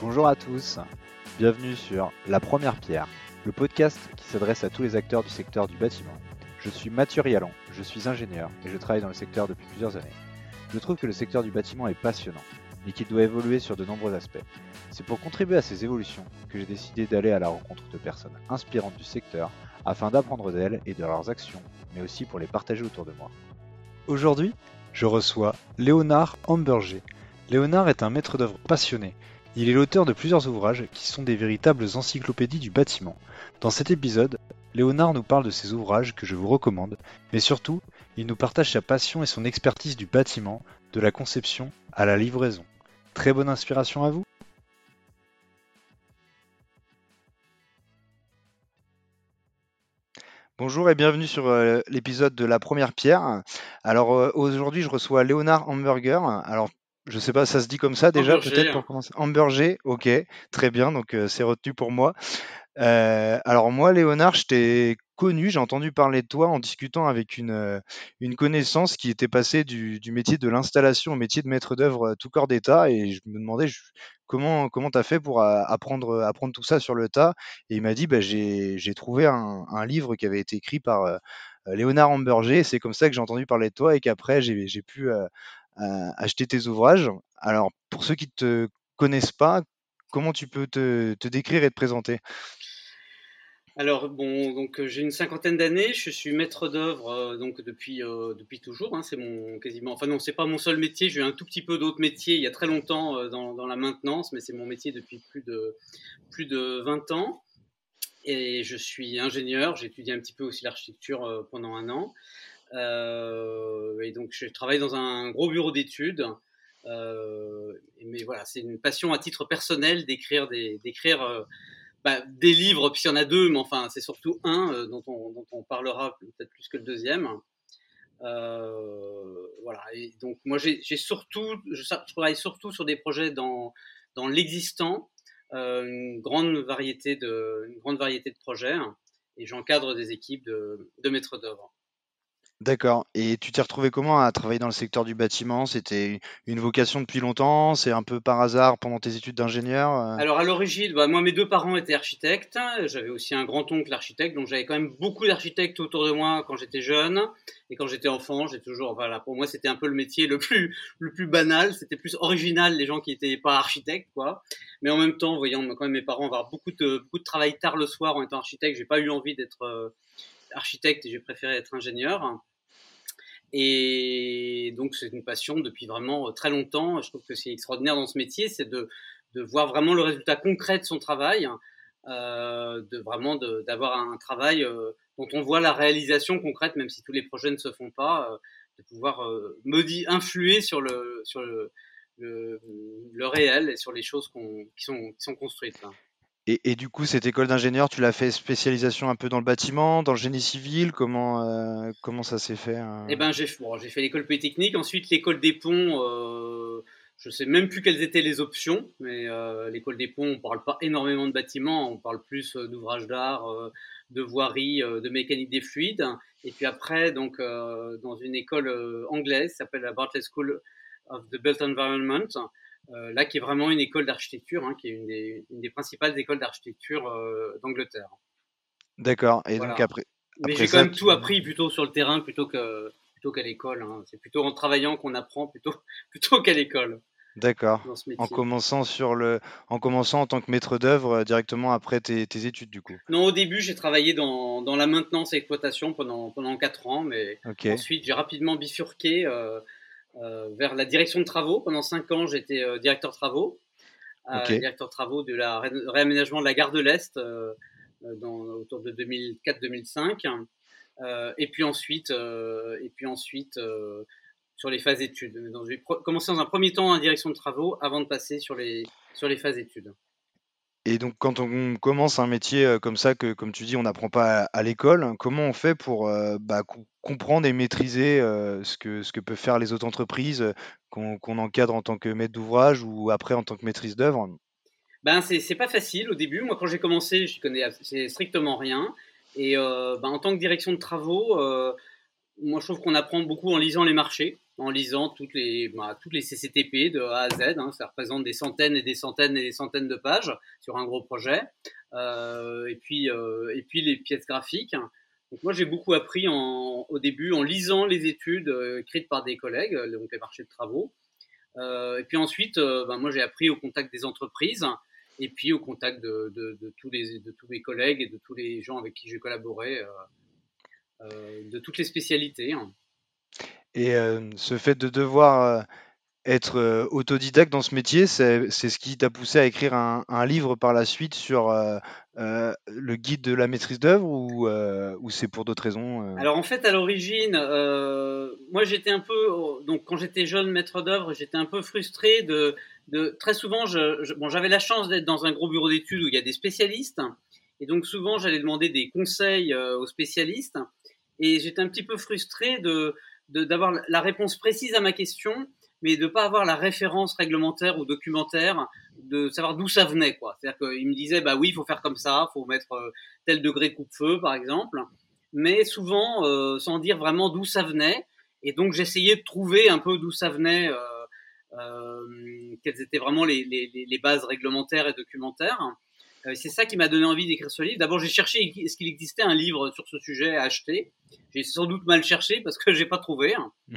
Bonjour à tous, bienvenue sur La Première Pierre, le podcast qui s'adresse à tous les acteurs du secteur du bâtiment. Je suis Mathieu Rialan, je suis ingénieur et je travaille dans le secteur depuis plusieurs années. Je trouve que le secteur du bâtiment est passionnant, mais qu'il doit évoluer sur de nombreux aspects. C'est pour contribuer à ces évolutions que j'ai décidé d'aller à la rencontre de personnes inspirantes du secteur afin d'apprendre d'elles et de leurs actions, mais aussi pour les partager autour de moi. Aujourd'hui, je reçois Léonard Amberger. Léonard est un maître d'œuvre passionné. Il est l'auteur de plusieurs ouvrages qui sont des véritables encyclopédies du bâtiment. Dans cet épisode, Léonard nous parle de ses ouvrages que je vous recommande, mais surtout, il nous partage sa passion et son expertise du bâtiment, de la conception à la livraison. Très bonne inspiration à vous Bonjour et bienvenue sur euh, l'épisode de La Première Pierre. Alors euh, aujourd'hui, je reçois Léonard Hamburger. Je sais pas, ça se dit comme ça déjà, peut-être pour commencer. Hamburger, ok, très bien, donc euh, c'est retenu pour moi. Euh, alors moi, Léonard, je t'ai connu, j'ai entendu parler de toi en discutant avec une, euh, une connaissance qui était passée du, du métier de l'installation au métier de maître d'œuvre tout corps d'état, et je me demandais comment comment t'as fait pour apprendre apprendre tout ça sur le tas. Et il m'a dit, bah, j'ai trouvé un, un, livre qui avait été écrit par Léonard Hamburger. C'est comme ça que j'ai entendu parler de toi et qu'après j'ai pu acheter tes ouvrages. Alors, pour ceux qui ne te connaissent pas, comment tu peux te, décrire et te présenter? Alors bon, donc j'ai une cinquantaine d'années, je suis maître d'œuvre donc depuis depuis toujours. Hein, c'est mon quasiment, enfin non, c'est pas mon seul métier. J'ai eu un tout petit peu d'autres métiers il y a très longtemps dans, dans, la maintenance, mais c'est mon métier depuis plus de plus de 20 ans. Et je suis ingénieur. J'ai étudié un petit peu aussi l'architecture pendant un an. Euh, et donc, je travaille dans un gros bureau d'études. Euh, mais voilà, c'est une passion à titre personnel d'écrire euh, bah, des livres, puis il y en a deux, mais enfin, c'est surtout un dont, on, parlera peut-être plus que le deuxième. voilà. Donc, moi, j'ai, surtout, je, travaille surtout sur des projets dans, l'existant, une grande variété de, projets, et j'encadre des équipes de maîtres d'œuvre. D'accord. Et tu t'es retrouvé comment à travailler dans le secteur du bâtiment? C'était une vocation depuis longtemps? C'est un peu par hasard pendant tes études d'ingénieur? Euh? Alors à l'origine, bah, moi mes deux parents étaient architectes. J'avais aussi un grand-oncle architecte, donc j'avais quand même beaucoup d'architectes autour de moi quand j'étais jeune. Et quand j'étais enfant, j'ai toujours, voilà, pour moi c'était un peu le métier le plus, le plus banal. C'était plus original les gens qui n'étaient pas architectes, quoi. Mais en même temps, voyant quand même mes parents avoir beaucoup de, beaucoup de travail tard le soir en étant architecte, j'ai pas eu envie d'être euh, architecte et j'ai préféré être ingénieur. Et donc c'est une passion depuis vraiment euh, très longtemps. Je trouve que c'est extraordinaire dans ce métier, c'est de, de, voir vraiment le résultat concret de son travail, euh, de vraiment d'avoir un travail euh, dont on voit la réalisation concrète, même si tous les projets ne se font pas, euh, de pouvoir euh, influer sur le sur le, le, réel et sur les choses qui, sont, qui sont construites. Là. Et, du coup, cette école d'ingénieur, tu l'as fait spécialisation un peu dans le bâtiment, dans le génie civil? Comment, euh, comment ça s'est fait hein Eh ben, j'ai fait l'école polytechnique, ensuite l'école des ponts. Euh, je sais même plus quelles étaient les options, mais euh, l'école des ponts, on parle pas énormément de bâtiments, on parle plus euh, d'ouvrages d'art, de voirie, de mécanique des fluides. Et puis après, donc dans une école anglaise, s'appelle la Bartlett School of the Built Environment. Euh, là qui est vraiment une école d'architecture, hein, qui est une des, une des, principales écoles d'architecture euh, d'Angleterre. D'accord. Et donc après. Mais j'ai quand même tout appris plutôt sur le terrain plutôt que plutôt qu'à l'école. Hein. C'est plutôt en travaillant qu'on apprend plutôt plutôt qu'à l'école. D'accord. En commençant sur le, en commençant en tant que maître d'œuvre euh, directement après tes, tes, études du coup. Non, au début j'ai travaillé dans, dans, la maintenance et exploitation pendant pendant quatre ans, mais ensuite j'ai rapidement bifurqué. Euh, vers la direction de travaux. Pendant cinq ans, j'étais euh, directeur travaux, euh, directeur travaux de la réaménagement de la gare de l'Est dans, autour de 2004-2005. et puis ensuite, et puis ensuite sur les phases études. J'ai commencé dans un premier temps en direction de travaux avant de passer sur les, sur les phases études. Et donc, quand on commence un métier comme ça, que comme tu dis, on n'apprend pas à, l'école, comment on fait pour bah, comprendre et maîtriser ce, que, ce que peuvent faire les autres entreprises qu'on encadre en tant que maître d'ouvrage ou après en tant que maîtrise d'œuvre? Ben, C'est pas facile au début. Moi, quand j'ai commencé, je connais strictement rien. Et ben, en tant que direction de travaux, moi, je trouve qu'on apprend beaucoup en lisant les marchés. En lisant toutes les, bah, toutes les CCTP de A à Z. Hein. ça représente des centaines et des centaines et des centaines de pages sur un gros projet. Euh, et, puis, euh, et puis les pièces graphiques. Donc moi j'ai beaucoup appris en, au début en lisant les études euh, écrites par des collègues, donc les marchés de travaux. et puis ensuite, ben, moi j'ai appris au contact des entreprises et puis au contact de, tous les, de tous mes collègues et de tous les gens avec qui j'ai collaboré, de toutes les spécialités. Hein. Et ce fait de devoir être autodidacte dans ce métier, c'est ce qui t'a poussé à écrire un, livre par la suite sur le guide de la maîtrise d'œuvre ou, ou c'est pour d'autres raisons Alors en fait, à l'origine, moi j'étais un peu, donc quand j'étais jeune maître d'œuvre, j'étais un peu frustré de, très souvent, je, bon, j'avais la chance d'être dans un gros bureau d'études où il y a des spécialistes, et donc souvent j'allais demander des conseils aux spécialistes, et j'étais un petit peu frustré de d'avoir la réponse précise à ma question, mais de pas avoir la référence réglementaire ou documentaire, de savoir d'où ça venait, quoi. C'est-à-dire qu'il me disait, bah oui, il faut faire comme ça, faut mettre euh, tel degré coupe-feu, par exemple, mais souvent euh, sans dire vraiment d'où ça venait. Et donc j'essayais de trouver un peu d'où ça venait, euh, quelles étaient vraiment les, les, les, bases réglementaires et documentaires. C'est ça qui m'a donné envie d'écrire ce livre. D'abord, j'ai cherché est-ce qu'il existait un livre sur ce sujet à acheter? J'ai sans doute mal cherché parce que j'ai pas trouvé.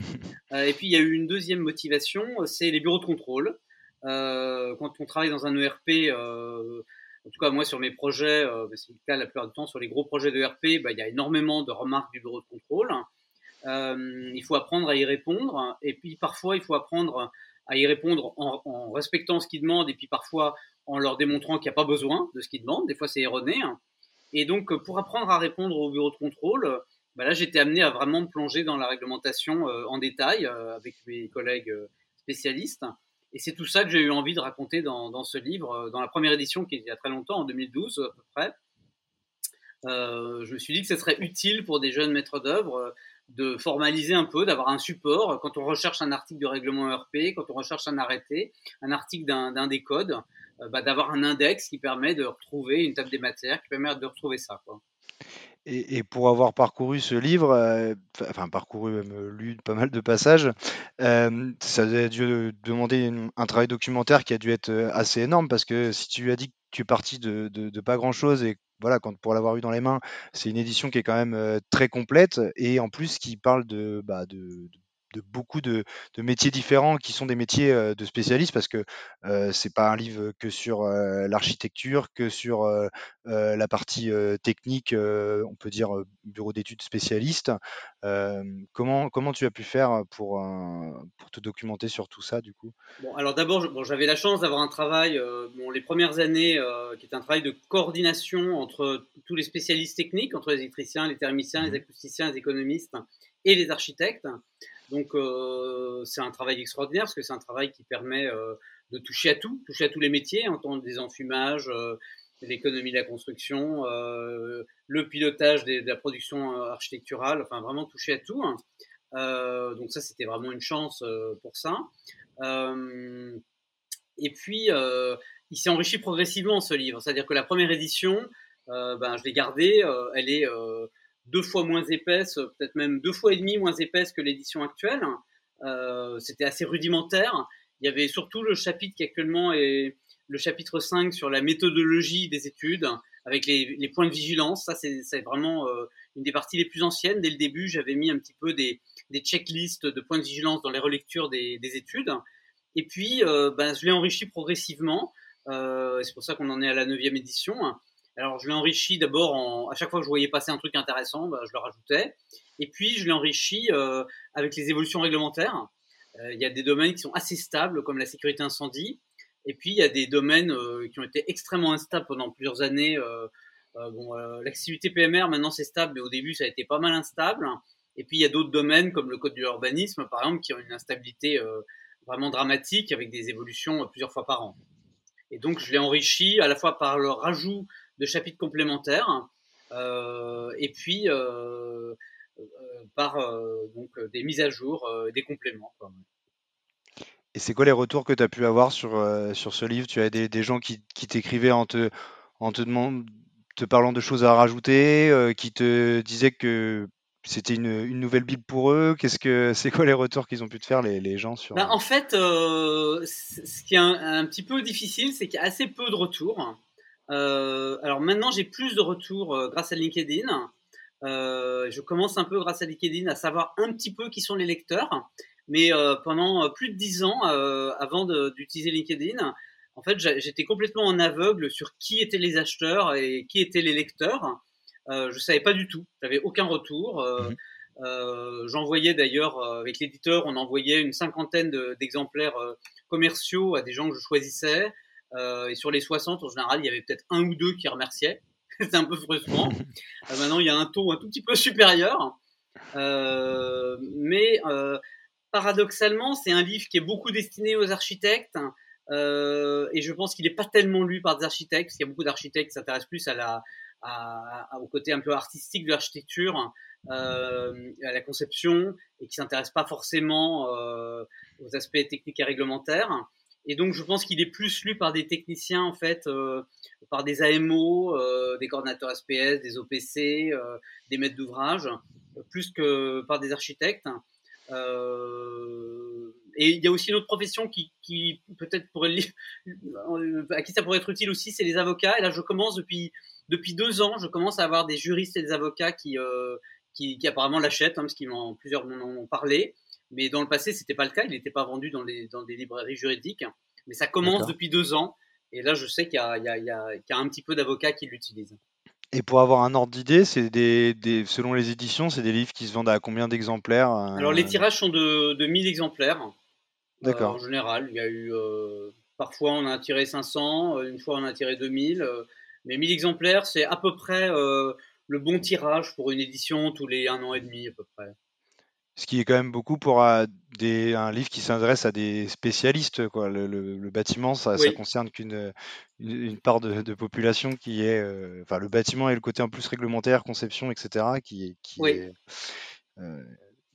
Euh, et puis il y a eu une deuxième motivation, c'est les bureaux de contrôle. Euh, quand on travaille dans un ERP, en tout cas moi sur mes projets, c'est le cas la plupart du temps sur les gros projets d'ERP, bah, il y a énormément de remarques du bureau de contrôle. il faut apprendre à y répondre. Et puis parfois il faut apprendre à y répondre en, en respectant ce qu'ils demandent et puis parfois en leur démontrant qu'il n'y a pas besoin de ce qu'ils demandent. Des fois, c'est erroné. Hein. Et donc, pour apprendre à répondre au bureau de contrôle, bah là, j'étais amené à vraiment me plonger dans la réglementation euh, en détail euh, avec mes collègues euh, spécialistes. Et c'est tout ça que j'ai eu envie de raconter dans, ce livre, dans la première édition qui est il y a très longtemps, en 2012 à peu près. je me suis dit que ce serait utile pour des jeunes maîtres d'œuvre de formaliser un peu, d'avoir un support quand on recherche un article de règlement ERP, quand on recherche un arrêté, un article d'un des codes, bah, d'avoir un index qui permet de retrouver une table des matières, qui permet de retrouver ça. Et, pour avoir parcouru ce livre, euh, enfin parcouru, même euh, lu pas mal de passages, ça a dû demander un travail documentaire qui a dû être assez énorme parce que si tu as dit que tu es parti de, pas grand chose et voilà, quand, pour l'avoir eu dans les mains, c'est une édition qui est quand même très complète et en plus qui parle de, bah, beaucoup de, métiers différents qui sont des métiers de spécialistes parce que euh, c'est pas un livre que sur l'architecture, que sur la partie technique, on peut dire bureau d'études spécialiste. comment, comment tu as pu faire pour, pour te documenter sur tout ça du coup? Bon, Alors d'abord, bon, j'avais la chance d'avoir un travail, bon, les premières années, qui est un travail de coordination entre tous les spécialistes techniques, entre les électriciens, les thermiciens, les mmh acousticiens, les économistes et les architectes. Donc euh, c'est un travail extraordinaire parce que c'est un travail qui permet euh, de toucher à tout, toucher à tous les métiers, entendre des enfumages, euh, l'économie de la construction, le pilotage de la production architecturale, enfin vraiment toucher à tout. Hein. donc ça c'était vraiment une chance pour ça. et puis il s'est enrichi progressivement ce livre, c'est-à-dire que la première édition, ben, je l'ai gardée, elle est deux fois moins épaisse, peut-être même deux fois et demi moins épaisse que l'édition actuelle. Euh, c'était assez rudimentaire. Il y avait surtout le chapitre qui actuellement est le chapitre 5 sur la méthodologie des études, avec les, points de vigilance. Ça, c'est vraiment euh, une des parties les plus anciennes. Dès le début, j'avais mis un petit peu des, checklists de points de vigilance dans les relectures des, des études. Et puis, euh, ben, je l'ai enrichi progressivement. C'est pour ça qu'on en est à la neuvième édition. Alors, je l'ai enrichi d'abord à chaque fois que je voyais passer un truc intéressant, bah, je le rajoutais. Et puis, je l'ai enrichi euh, avec les évolutions réglementaires. Euh, il y a des domaines qui sont assez stables, comme la sécurité incendie. Et puis, il y a des domaines euh, qui ont été extrêmement instables pendant plusieurs années. bon, l'activité PMR, maintenant, c'est stable, mais au début, ça a été pas mal instable. Et puis, il y a d'autres domaines, comme le code de l'urbanisme, par exemple, qui ont une instabilité vraiment dramatique, avec des évolutions plusieurs fois par an. Et donc, je l'ai enrichi à la fois par le rajout de chapitres complémentaires, euh, et puis euh, euh, par donc, des mises à jour, des compléments. Et c'est quoi les retours que tu as pu avoir sur, sur ce livre? Tu as des, des gens qui, qui t'écrivaient en te, en te, demandant, te parlant de choses à rajouter, qui te disaient que c'était une, nouvelle Bible pour eux? Qu'est-ce que c'est quoi les retours qu'ils ont pu te faire les, gens sur bah, En fait, ce qui est un, petit peu difficile, c'est qu'il y a assez peu de retours. Alors maintenant, j'ai plus de retours grâce à LinkedIn. je commence un peu grâce à LinkedIn à savoir un petit peu qui sont les lecteurs. Mais pendant plus de dix ans, avant d'utiliser LinkedIn, en fait, j'étais complètement en aveugle sur qui étaient les acheteurs et qui étaient les lecteurs. Euh, je savais pas du tout. J'avais aucun retour. Euh, euh, J'envoyais d'ailleurs avec l'éditeur, on envoyait une cinquantaine d'exemplaires commerciaux à des gens que je choisissais. Et sur les 60, en général, il y avait peut-être un ou deux qui remerciaient. C'est un peu frustrant. maintenant, il y a un taux un tout petit peu supérieur. mais paradoxalement, c'est un livre qui est beaucoup destiné aux architectes. Euh, et je pense qu'il n'est pas tellement lu par des architectes, parce qu'il y a beaucoup d'architectes qui s'intéressent plus à la, au côté un peu artistique de l'architecture, euh, à la conception, et qui s'intéressent pas forcément euh, aux aspects techniques et réglementaires. Et donc, je pense qu'il est plus lu par des techniciens, en fait, euh, par des AMO, euh, des coordinateurs SPS, des OPC, euh, des maîtres d'ouvrage, plus que par des architectes. Et il y a aussi une autre profession qui, qui peut-être pourrait à qui ça pourrait être utile aussi, c'est les avocats. Et là, je commence depuis depuis deux ans, je commence à avoir des juristes et des avocats qui qui, qui, apparemment l'achètent, hein, parce qu'ils m'en plusieurs m'en ont parlé. Mais dans le passé, c'était pas le cas. Il n'était pas vendu dans les dans des librairies juridiques. Mais ça commence depuis deux ans. Et là, je sais qu'il y, y, y, y a, un petit peu d'avocats qui l'utilisent. Et pour avoir un ordre d'idée, c'est des, des, selon les éditions, c'est des livres qui se vendent à combien d'exemplaires euh? Alors les tirages sont de, de 1000 exemplaires. D'accord. en général, il y a eu euh, parfois on a tiré 500, euh, une fois on a tiré 2000, mais 1000 exemplaires, c'est à peu près le bon tirage pour une édition tous les un an et demi à peu près. Ce qui est quand même beaucoup pour un, des, un livre qui s'adresse à des spécialistes. Quoi. Le, le, bâtiment, ça, ne concerne qu'une une, part de, population qui est. enfin, le bâtiment et le côté en plus réglementaire, conception, etc., qui, qui est.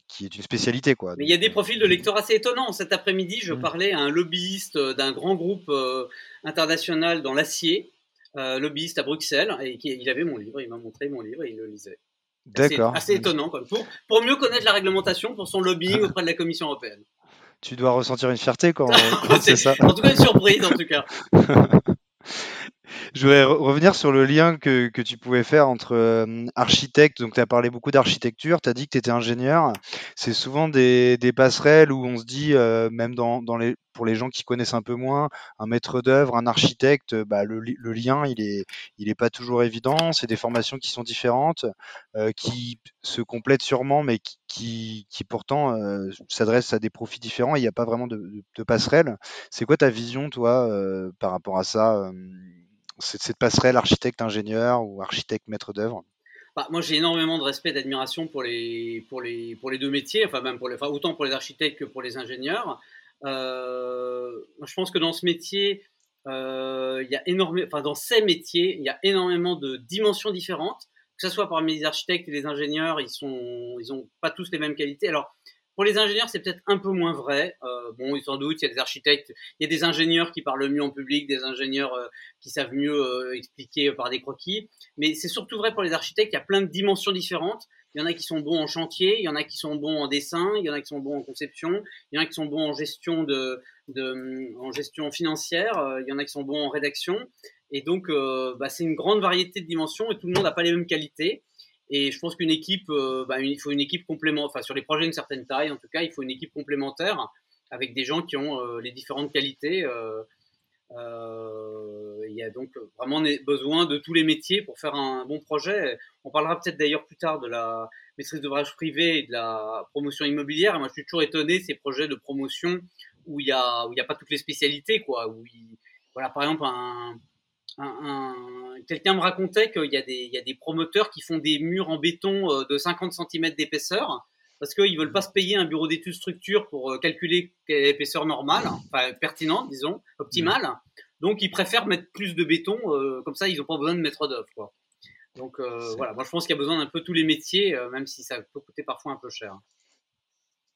qui est une spécialité. Quoi. Mais il y a des profils de lecteurs assez étonnants. Cet après-midi, je mmh. parlais à un lobbyiste d'un grand groupe international dans l'acier, lobbyiste à Bruxelles, et qui, il avait mon livre, il m'a montré mon livre et il le lisait. D'accord. Assez, étonnant, quoi. Pour, pour, mieux connaître la réglementation pour son lobbying auprès de la Commission européenne. Tu dois ressentir une fierté quand, c'est ça. En tout cas, une surprise, en tout cas. Je voudrais revenir sur le lien que, que tu pouvais faire entre euh, architecte, donc tu as parlé beaucoup d'architecture, tu as dit que tu étais ingénieur. C'est souvent des, des, passerelles où on se dit, euh, même dans, dans les, pour les gens qui connaissent un peu moins, un maître d'œuvre, un architecte, bah, le, lien, il est, il est pas toujours évident. C'est des formations qui sont différentes, euh, qui se complètent sûrement, mais qui, qui, pourtant euh, s'adressent à des profils différents. Il n'y a pas vraiment de, passerelle. C'est quoi ta vision, toi, euh, par rapport à ça cette passerelle architecte-ingénieur ou architecte-maître d'œuvre? Bah, moi, j'ai énormément de respect et d'admiration pour les, pour, les, pour les deux métiers, enfin, même pour les, autant pour les architectes que pour les ingénieurs. Euh, je pense que dans ce métier, euh, il y a énormément, enfin, dans ces métiers, il y a énormément de dimensions différentes, que ce soit parmi les architectes et les ingénieurs, ils sont, ils ont pas tous les mêmes qualités. Alors, pour les ingénieurs, c'est peut-être un peu moins vrai. Euh, bon, sans doute, il y a des architectes, il y a des ingénieurs qui parlent mieux en public, des ingénieurs qui savent mieux expliquer par des croquis. Mais c'est surtout vrai pour les architectes, il y a plein de dimensions différentes. Il y en a qui sont bons en chantier, il y en a qui sont bons en dessin, il y en a qui sont bons en conception, il y en a qui sont bons en gestion de, en gestion financière, euh, il y en a qui sont bons en rédaction. Et donc, euh, bah, c'est une grande variété de dimensions et tout le monde n'a pas les mêmes qualités. Et je pense qu'une équipe, euh, bah, il faut une équipe complémentaire, enfin sur les projets d'une certaine taille, en tout cas, il faut une équipe complémentaire avec des gens qui ont les différentes qualités. Il y a donc vraiment besoin de tous les métiers pour faire un bon projet. On parlera peut-être d'ailleurs plus tard de la maîtrise d'ouvrage privé et de la promotion immobilière. Moi, je suis toujours étonné ces projets de promotion où il y a a pas toutes les spécialités, quoi. Voilà, par exemple un un, quelqu'un me racontait qu'il y, y a des promoteurs qui font des murs en béton euh, de 50 cm d'épaisseur parce qu'ils veulent pas se payer un bureau d'études structure pour euh, calculer l'épaisseur normale, enfin pertinente, disons, optimale. Donc ils préfèrent mettre plus de béton, euh, comme ça ils n'ont pas besoin de mettre d'œuvre. Donc voilà, moi je pense qu'il y a besoin d'un peu tous les métiers, même si ça peut coûter parfois un peu cher.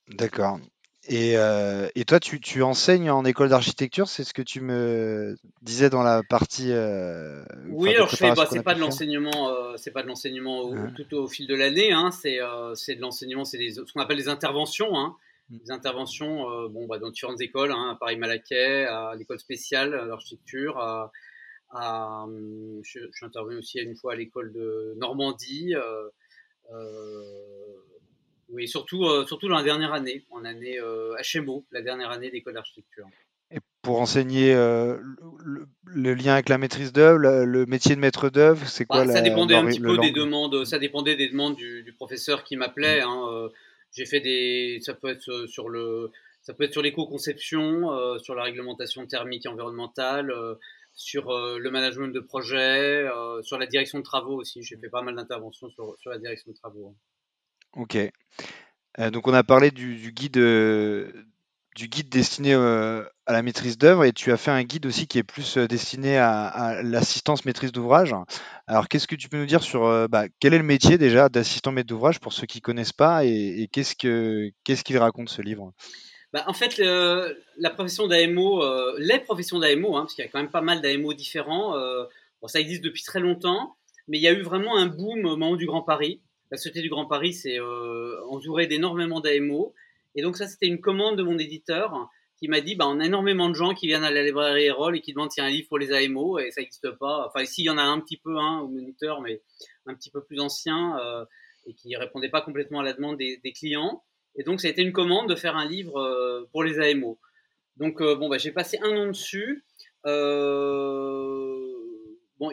D'accord. Et, euh, et, toi, tu, tu, enseignes en école d'architecture, c'est ce que tu me disais dans la partie. Euh, oui, alors je fais, bah, c'est pas, de l'enseignement, euh, c'est pas de l'enseignement tout au fil de l'année, hein, c'est de l'enseignement, c'est ce qu'on appelle des interventions, hein, mmh. des interventions, bon, bah, dans différentes écoles, hein, à Paris-Malaquais, à l'école spéciale d'architecture, à, à, je, je, suis intervenu aussi une fois à l'école de Normandie. Oui, surtout, euh, surtout dans la dernière année, en année euh, HMO, la dernière année d'école d'architecture. Et pour enseigner euh, le, lien avec la maîtrise d'œuvre, le, métier de maître d'œuvre, c'est quoi bah, Ça dépendait un petit peu des demandes. Ça dépendait des demandes du, professeur qui m'appelait. Mmh. Hein, j'ai fait des. Ça peut être sur le. Ça peut être sur l'éco-conception, sur la réglementation thermique et environnementale, sur le management de projet, sur la direction de travaux aussi. J'ai fait pas mal d'interventions sur, sur, la direction de travaux. Ok. Euh, donc on a parlé du, guide, euh, du guide destiné euh, à la maîtrise d'œuvre et tu as fait un guide aussi qui est plus destiné à, l'assistance maîtrise d'ouvrage. Alors qu'est-ce que tu peux nous dire sur bah, quel est le métier déjà d'assistant maître d'ouvrage pour ceux qui ne connaissent pas et, qu'est-ce que qu'est-ce qu'il raconte ce livre? Bah, en fait, la profession d'AMO, les professions d'AMO, hein, parce qu'il y a quand même pas mal d'AMO différents, bon, ça existe depuis très longtemps, mais il y a eu vraiment un boom au moment du Grand Paris. La Société du Grand Paris s'est euh, entourée d'énormément d'AMO. Et donc ça, c'était une commande de mon éditeur qui m'a dit, bah, on a énormément de gens qui viennent à la librairie Erol et qui demandent s'il y a un livre pour les AMO et ça n'existe pas. Enfin, ici, il y en a un petit peu, hein, au moniteur, mais un petit peu plus ancien euh, et qui répondait pas complètement à la demande des, clients. Et donc, ça a été une commande de faire un livre euh, pour les AMO. Donc, bon, bah, j'ai passé un an dessus. bon,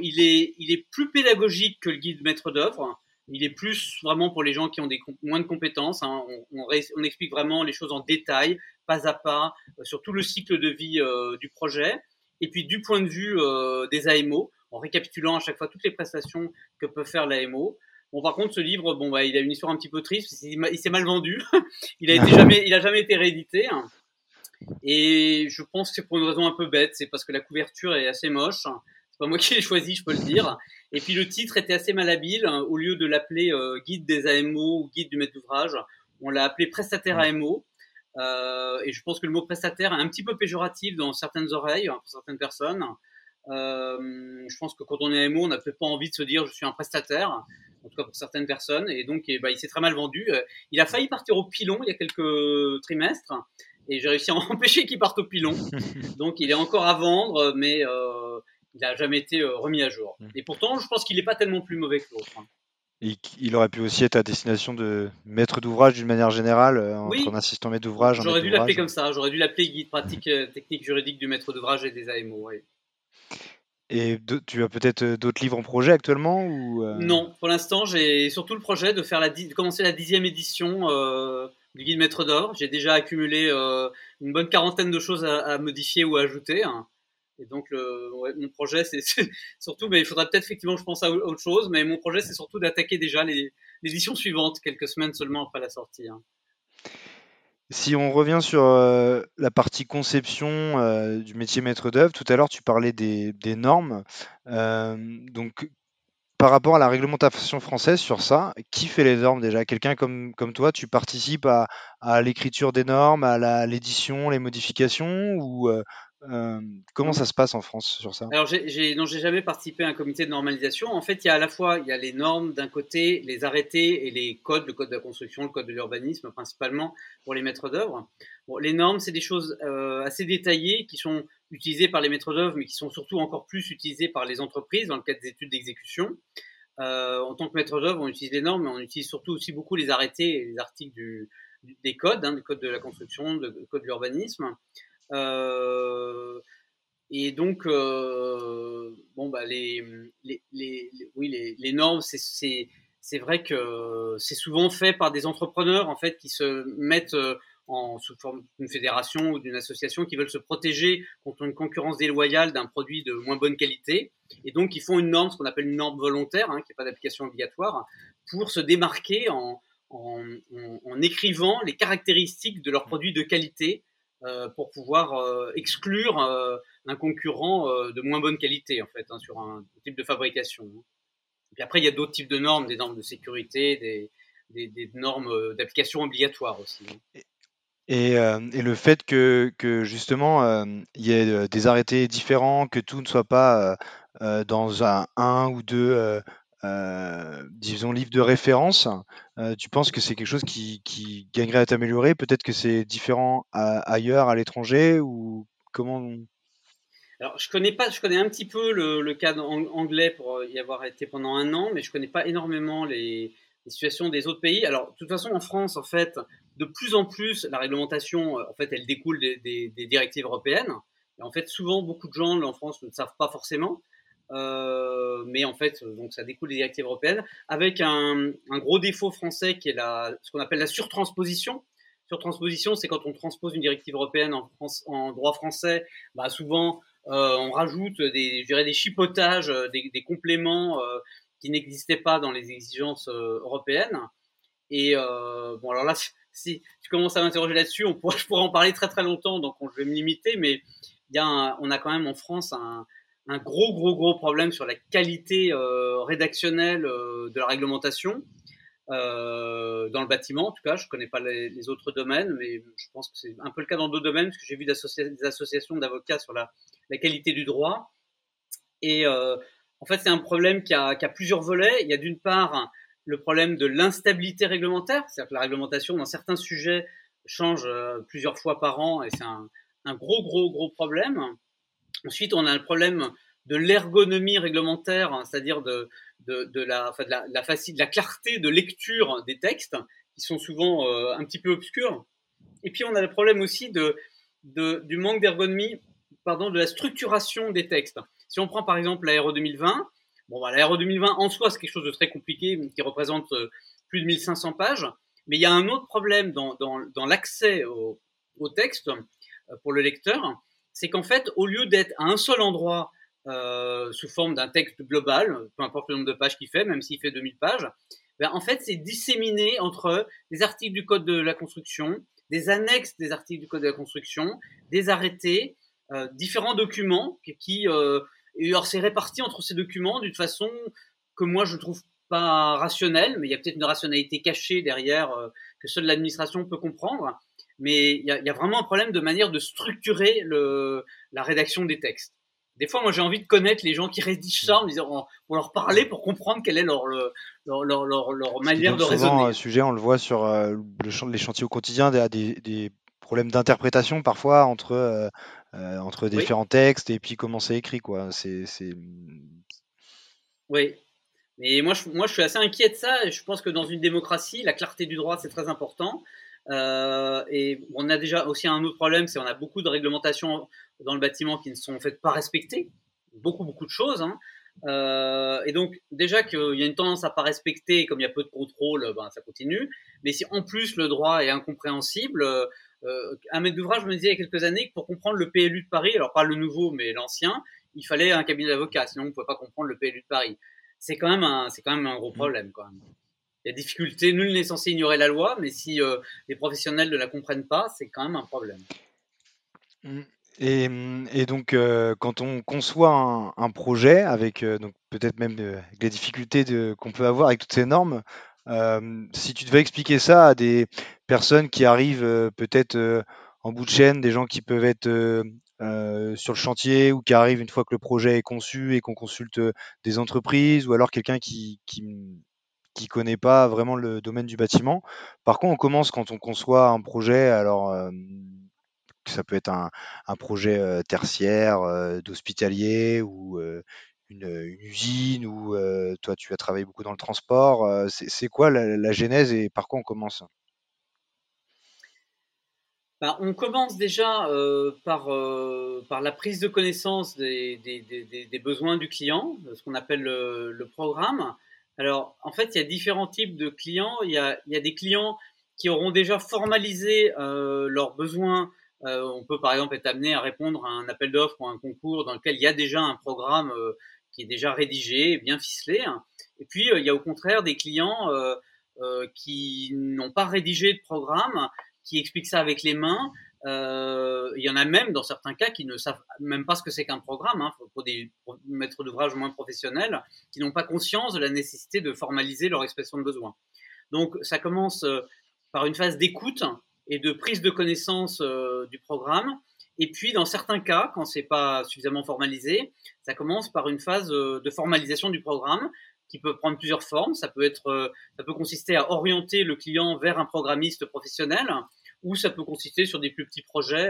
il est, il est plus pédagogique que le guide maître d'œuvre. Il est plus vraiment pour les gens qui ont des, moins de compétences. Hein. On, on, explique vraiment les choses en détail, pas à pas, euh, sur tout le cycle de vie euh, du projet. Et puis du point de vue euh, des AMO, en récapitulant à chaque fois toutes les prestations que peut faire l'AMO. Bon, par contre, ce livre, bon, bah, il a une histoire un petit peu triste. Il s'est mal vendu. il a été jamais, il a jamais été réédité. Et je pense que c'est pour une raison un peu bête. C'est parce que la couverture est assez moche c'est pas moi qui l'ai choisi, je peux le dire. Et puis le titre était assez malhabile. Au lieu de l'appeler euh, guide des AMO ou guide du maître d'ouvrage, on l'a appelé prestataire AMO. Euh, et je pense que le mot prestataire est un petit peu péjoratif dans certaines oreilles, hein, pour certaines personnes. Euh, je pense que quand on est AMO, on n'a peut-être pas envie de se dire je suis un prestataire, en tout cas pour certaines personnes. Et donc, bah, il s'est très mal vendu. Il a failli partir au pilon il y a quelques trimestres. Et j'ai réussi à empêcher qu'il parte au pilon. Donc, il est encore à vendre, mais il n'a jamais été euh, remis à jour. Mm. Et pourtant, je pense qu'il n'est pas tellement plus mauvais que l'autre. Hein. Il aurait pu aussi être à destination de maître d'ouvrage d'une manière générale, euh, entre un assistant maître d'ouvrage. J'aurais dû l'appeler comme ça, j'aurais dû l'appeler guide pratique euh, technique juridique du maître d'ouvrage et des AMO. Et tu as peut-être d'autres livres en projet actuellement ou Non, pour l'instant, j'ai surtout le projet de, faire la commencer la dixième édition du guide maître d'or. J'ai déjà accumulé une bonne quarantaine de choses à, modifier ou à ajouter. Hein. Et donc, mon projet, c'est surtout, mais il faudra peut-être effectivement, je pense à autre chose, mais mon projet, c'est surtout d'attaquer déjà l'édition suivante, quelques semaines seulement après la sortie. Hein. Si on revient sur euh, la partie conception euh, du métier maître d'œuvre, tout à l'heure tu parlais des, normes. Euh, donc, par rapport à la réglementation française sur ça, qui fait les normes déjà? Quelqu'un comme, comme toi, tu participes à, à l'écriture des normes, à l'édition, les modifications, ou comment ça se passe en France sur ça? Alors, j'ai, non, j'ai jamais participé à un comité de normalisation. En fait, il y a à la fois il y a les normes d'un côté, les arrêtés et les codes, le code de la construction, le code de l'urbanisme, principalement pour les maîtres d'œuvre. Bon, les normes, c'est des choses euh, assez détaillées qui sont utilisées par les maîtres d'œuvre, mais qui sont surtout encore plus utilisées par les entreprises dans le cadre des études d'exécution. Euh, en tant que maître d'œuvre, on utilise les normes, mais on utilise surtout aussi beaucoup les arrêtés et les articles des codes, hein, du code de la construction, du code de l'urbanisme. Euh, et donc, euh, bon, bah, les, les, les, oui, les, normes, c'est c'est vrai que c'est souvent fait par des entrepreneurs en fait qui se mettent euh, en sous forme d'une fédération ou d'une association qui veulent se protéger contre une concurrence déloyale d'un produit de moins bonne qualité. Et donc ils font une norme, ce qu'on appelle une norme volontaire, hein, qui n'est pas d'application obligatoire, pour se démarquer en, en, en, écrivant les caractéristiques de leurs produits de qualité pour pouvoir euh, exclure euh, un concurrent de moins bonne qualité en fait hein, sur un type de fabrication. Et puis après, il y a d'autres types de normes, des normes de sécurité, des, normes d'application obligatoires aussi. Hein. Et, le fait que, justement il y ait des arrêtés différents, que tout ne soit pas dans un, ou deux disons livres de référence, tu penses que c'est quelque chose qui, gagnerait à t'améliorer? Peut-être que c'est différent ailleurs, à l'étranger ou comment alors, je connais pas, je connais un petit peu le, le cas anglais pour y avoir été pendant un an, mais je connais pas énormément les, situations des autres pays. Alors, de toute façon, en France, en fait, de plus en plus, la réglementation, euh, en fait, elle découle des, directives européennes. En fait, souvent, beaucoup de gens en France ne le savent pas forcément. Euh, mais en fait, donc ça découle des directives européennes, avec un, gros défaut français qui est la, ce qu'on appelle la surtransposition. Surtransposition, c'est quand on transpose une directive européenne en, droit français, bah souvent euh, on rajoute des, je dirais, des chipotages, des, compléments qui n'existaient pas dans les exigences européennes. Et bon, alors là, si tu commences à m'interroger là-dessus, on pourrait, je pourrais en parler très très longtemps, donc je vais me limiter, mais il on a quand même en France un, un, gros gros gros problème sur la qualité euh, rédactionnelle euh, de la réglementation euh, dans le bâtiment. En tout cas, je connais pas les, autres domaines, mais je pense que c'est un peu le cas dans d'autres domaines, parce que j'ai vu des associations d'avocats sur la, la, qualité du droit. Et en fait, c'est un problème qui a, qui a plusieurs volets. Il y a d'une part le problème de l'instabilité réglementaire, c'est-à-dire que la réglementation dans certains sujets change plusieurs fois par an et c'est un, gros, gros, gros problème. Ensuite, on a le problème de l'ergonomie réglementaire, hein, c'est-à-dire de, la, de, la, clarté de lecture des textes, qui sont souvent euh, un petit peu obscurs. Et puis, on a le problème aussi du manque d'ergonomie, pardon, de la structuration des textes. Si on prend par exemple la RE 2020, Bon, bah, la RE 2020 en soi, c'est quelque chose de très compliqué qui représente euh, plus de 1500 pages. Mais il y a un autre problème dans l'accès au, au, texte euh, pour le lecteur, c'est qu'en fait, au lieu d'être à un seul endroit euh, sous forme d'un texte global, peu importe le nombre de pages qu'il fait, même s'il fait 2000 pages, ben, en fait, c'est disséminé entre des articles du Code de la construction, des annexes des articles du Code de la construction, des arrêtés, euh, différents documents qui, euh, et alors, c'est réparti entre ces documents d'une façon que moi, je trouve pas rationnelle, mais il y a peut-être une rationalité cachée derrière que seule l'administration peut comprendre. Mais il y, a, vraiment un problème de manière de structurer le, la rédaction des textes. Des fois, moi, j'ai envie de connaître les gens qui rédigent ça, en disant, pour leur parler, pour comprendre quelle est leur, leur, leur, leur, manière de raisonner. Un sujet, on le voit sur euh, le, les chantiers au quotidien, des, des, des problèmes d'interprétation parfois entre euh, euh, entre différents textes et puis comment c'est écrit quoi. C'est, Oui. Mais moi je, moi, je suis assez inquiet de ça. Et je pense que dans une démocratie, la clarté du droit, c'est très important. Euh, et on a déjà aussi un autre problème, c'est qu'on a beaucoup de réglementations dans le bâtiment qui ne sont en fait pas respectées. Beaucoup, beaucoup de choses. Hein. Euh, et donc, déjà qu'il y a une tendance à pas respecter, comme il y a peu de contrôle, ben, ça continue. Mais si en plus le droit est incompréhensible, euh, un maître d'ouvrage me disait il y a quelques années que pour comprendre le PLU de Paris, alors pas le nouveau mais l'ancien, il fallait un cabinet d'avocat, sinon on ne pouvait pas comprendre le PLU de Paris. C'est quand même un, c'est quand même un gros mmh. problème quand même. Il y a difficulté, nul n'est censé ignorer la loi, mais si euh, les professionnels ne la comprennent pas, c'est quand même un problème. Mmh. Et, et, donc, euh, quand on conçoit un, projet, avec donc peut-être même les difficultés qu'on peut avoir avec toutes ces normes, si tu devais expliquer ça à des personnes qui arrivent peut-être en bout de chaîne, des gens qui peuvent être sur le chantier ou qui arrivent une fois que le projet est conçu et qu'on consulte des entreprises ou alors quelqu'un qui qui connaît pas vraiment le domaine du bâtiment. Par contre, on commence quand on conçoit un projet, alors ça peut être un, projet tertiaire, d'hospitalier ou une, usine ou toi tu as travaillé beaucoup dans le transport. c'est quoi la, genèse et par quoi on commence? Bah, on commence déjà par, la prise de connaissance des, besoins du client, ce qu'on appelle le, programme. Alors, en fait, il y a différents types de clients. Il y a, des clients qui auront déjà formalisé leurs besoins. on peut, par exemple, être amené à répondre à un appel d'offres ou un concours dans lequel il y a déjà un programme qui est déjà rédigé, bien ficelé. Et puis, euh, il y a au contraire des clients euh, euh, qui n'ont pas rédigé de programme, qui expliquent ça avec les mains. Il y en a même, dans certains cas, qui ne savent même pas ce que c'est qu'un programme, hein, pour des maîtres d'ouvrage moins professionnels, qui n'ont pas conscience de la nécessité de formaliser leur expression de besoin. Donc, ça commence par une phase d'écoute et de prise de connaissance du programme. Et puis, dans certains cas, quand c'est pas suffisamment formalisé, ça commence par une phase de formalisation du programme qui peut prendre plusieurs formes. Ça peut être, ça peut consister à orienter le client vers un programmiste professionnel, ou ça peut consister sur des plus petits projets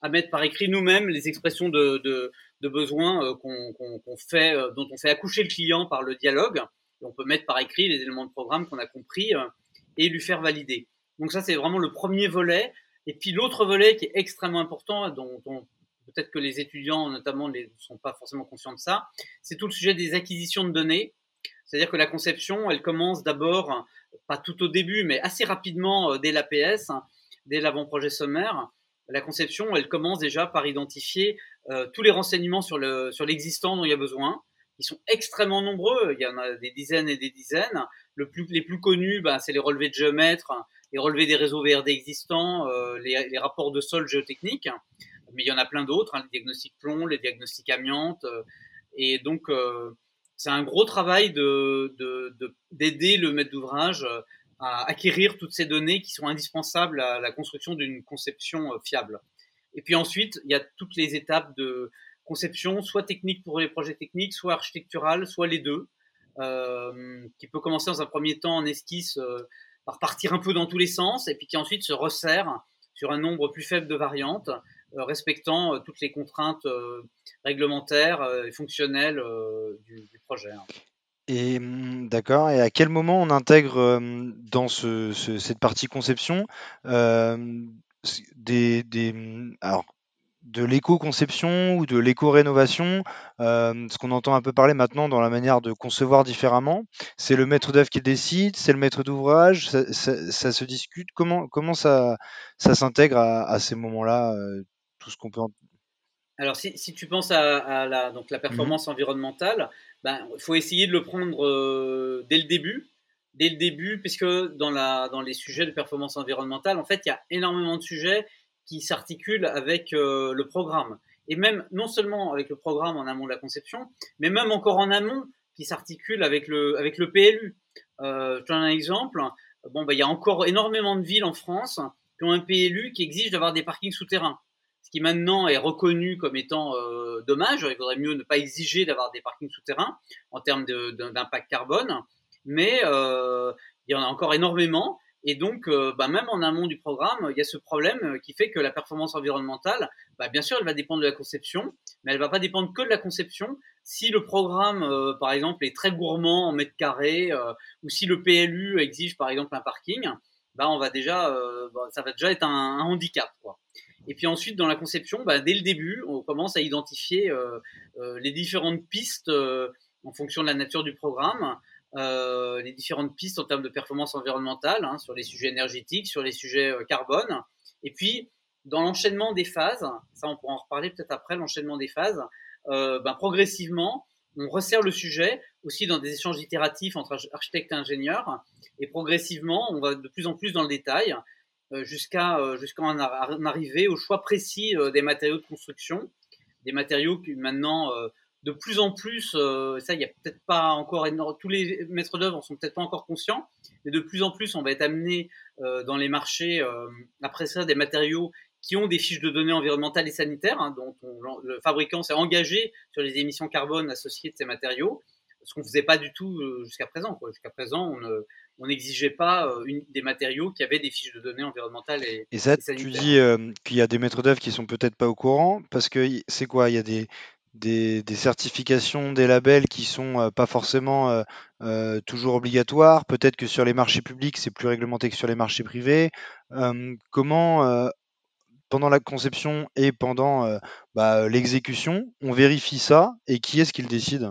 à mettre par écrit nous-mêmes les expressions de, de, besoins euh, qu'on fait, euh, dont on fait accoucher le client par le dialogue. On peut mettre par écrit les éléments de programme qu'on a compris euh, et lui faire valider. Donc ça, c'est vraiment le premier volet. Et puis l'autre volet qui est extrêmement important, dont, dont peut-être que les étudiants notamment ne sont pas forcément conscients de ça, c'est tout le sujet des acquisitions de données. C'est-à-dire que la conception, elle commence d'abord, pas tout au début, mais assez rapidement dès l'APS, dès l'avant-projet sommaire, la conception, elle commence déjà par identifier euh, tous les renseignements sur le sur l'existant dont il y a besoin. Ils sont extrêmement nombreux. Il y en a des dizaines et des dizaines. Les plus connus, bah, c'est les relevés de géomètres, les relevés des réseaux VRD existants, euh, les, rapports de sol géotechniques. Mais il y en a plein d'autres, hein, les diagnostics plomb, les diagnostics amiante. Euh, et donc, c'est un gros travail de d'aider de, le maître d'ouvrage à acquérir toutes ces données qui sont indispensables à la construction d'une conception euh, fiable. Et puis ensuite, il y a toutes les étapes de conception, soit technique pour les projets techniques, soit architectural, soit les deux, euh, qui peut commencer dans un premier temps en esquisse euh, par partir un peu dans tous les sens, et puis qui ensuite se resserre sur un nombre plus faible de variantes, respectant toutes les contraintes réglementaires et fonctionnelles du, du, projet. Et mmh, d'accord. Et à quel moment on intègre dans ce, cette partie conception alors, de l'éco-conception ou de l'éco-rénovation, ce qu'on entend un peu parler maintenant dans la manière de concevoir différemment, c'est le maître d'œuvre qui décide, c'est le maître d'ouvrage, ça, se discute? Comment, ça, s'intègre à, ces moments-là, tout ce qu'on peut. Alors, si, si, tu penses à, à la, donc la mmh performance environnementale, ben, il faut essayer de le prendre euh, dès le début. Dès le début, puisque dans, la, dans les sujets de performance environnementale, en fait, il y a énormément de sujets qui s'articulent avec euh, le programme. Et même, non seulement avec le programme en amont de la conception, mais même encore en amont, qui s'articule avec le, avec le PLU. Euh, je te donne un exemple. Bon, ben, il y a encore énormément de villes en France qui ont un PLU qui exige d'avoir des parkings souterrains ce qui maintenant est reconnu comme étant euh, dommage. Il vaudrait mieux ne pas exiger d'avoir des parkings souterrains en termes d'impact carbone, mais euh, il y en a encore énormément. Et donc, euh, bah, même en amont du programme, il y a ce problème qui fait que la performance environnementale, bah, bien sûr, elle va dépendre de la conception, mais elle va pas dépendre que de la conception. Si le programme, par exemple, est très gourmand en mètres carrés, ou si le PLU exige, par exemple, un parking, bah, on va déjà, ça va déjà être un, handicap. Et puis ensuite, dans la conception, bah, dès le début, on commence à identifier euh, euh, les différentes pistes euh, en fonction de la nature du programme, les différentes pistes en termes de performance environnementale, hein, sur les sujets énergétiques, sur les sujets carbone. Et puis, dans l'enchaînement des phases, ça on pourra en reparler peut-être après, l'enchaînement des phases, ben, progressivement, on resserre le sujet aussi dans des échanges itératifs entre architectes et ingénieurs, et progressivement, on va de plus en plus dans le détail, jusqu'à euh, jusqu'à en arriver au choix précis euh, des matériaux de construction, des matériaux qui maintenant de plus en plus, ça il y a peut-être pas encore tous les maîtres d'œuvre en sont peut-être pas encore conscients, mais de plus en plus on va être amené dans les marchés après ça des matériaux qui ont des fiches de données environnementales et sanitaires, hein, dont le fabricant s'est engagé sur les émissions carbone associées de ces matériaux, ce qu'on faisait pas du tout jusqu'à présent. Jusqu'à présent, on ne, on n'exigeait pas euh, une, des matériaux qui avaient des fiches de données environnementales et, et ça, tu dis euh, qu'il y a des maîtres d'œuvre qui sont peut-être pas au courant parce que c'est quoi? Il y a des, des, des, certifications, des labels qui sont euh, pas forcément euh, euh, toujours obligatoires. Peut-être que sur les marchés publics, c'est plus réglementé que sur les marchés privés. comment pendant la conception et pendant bah, l'exécution, on vérifie ça et qui est-ce qui le décide?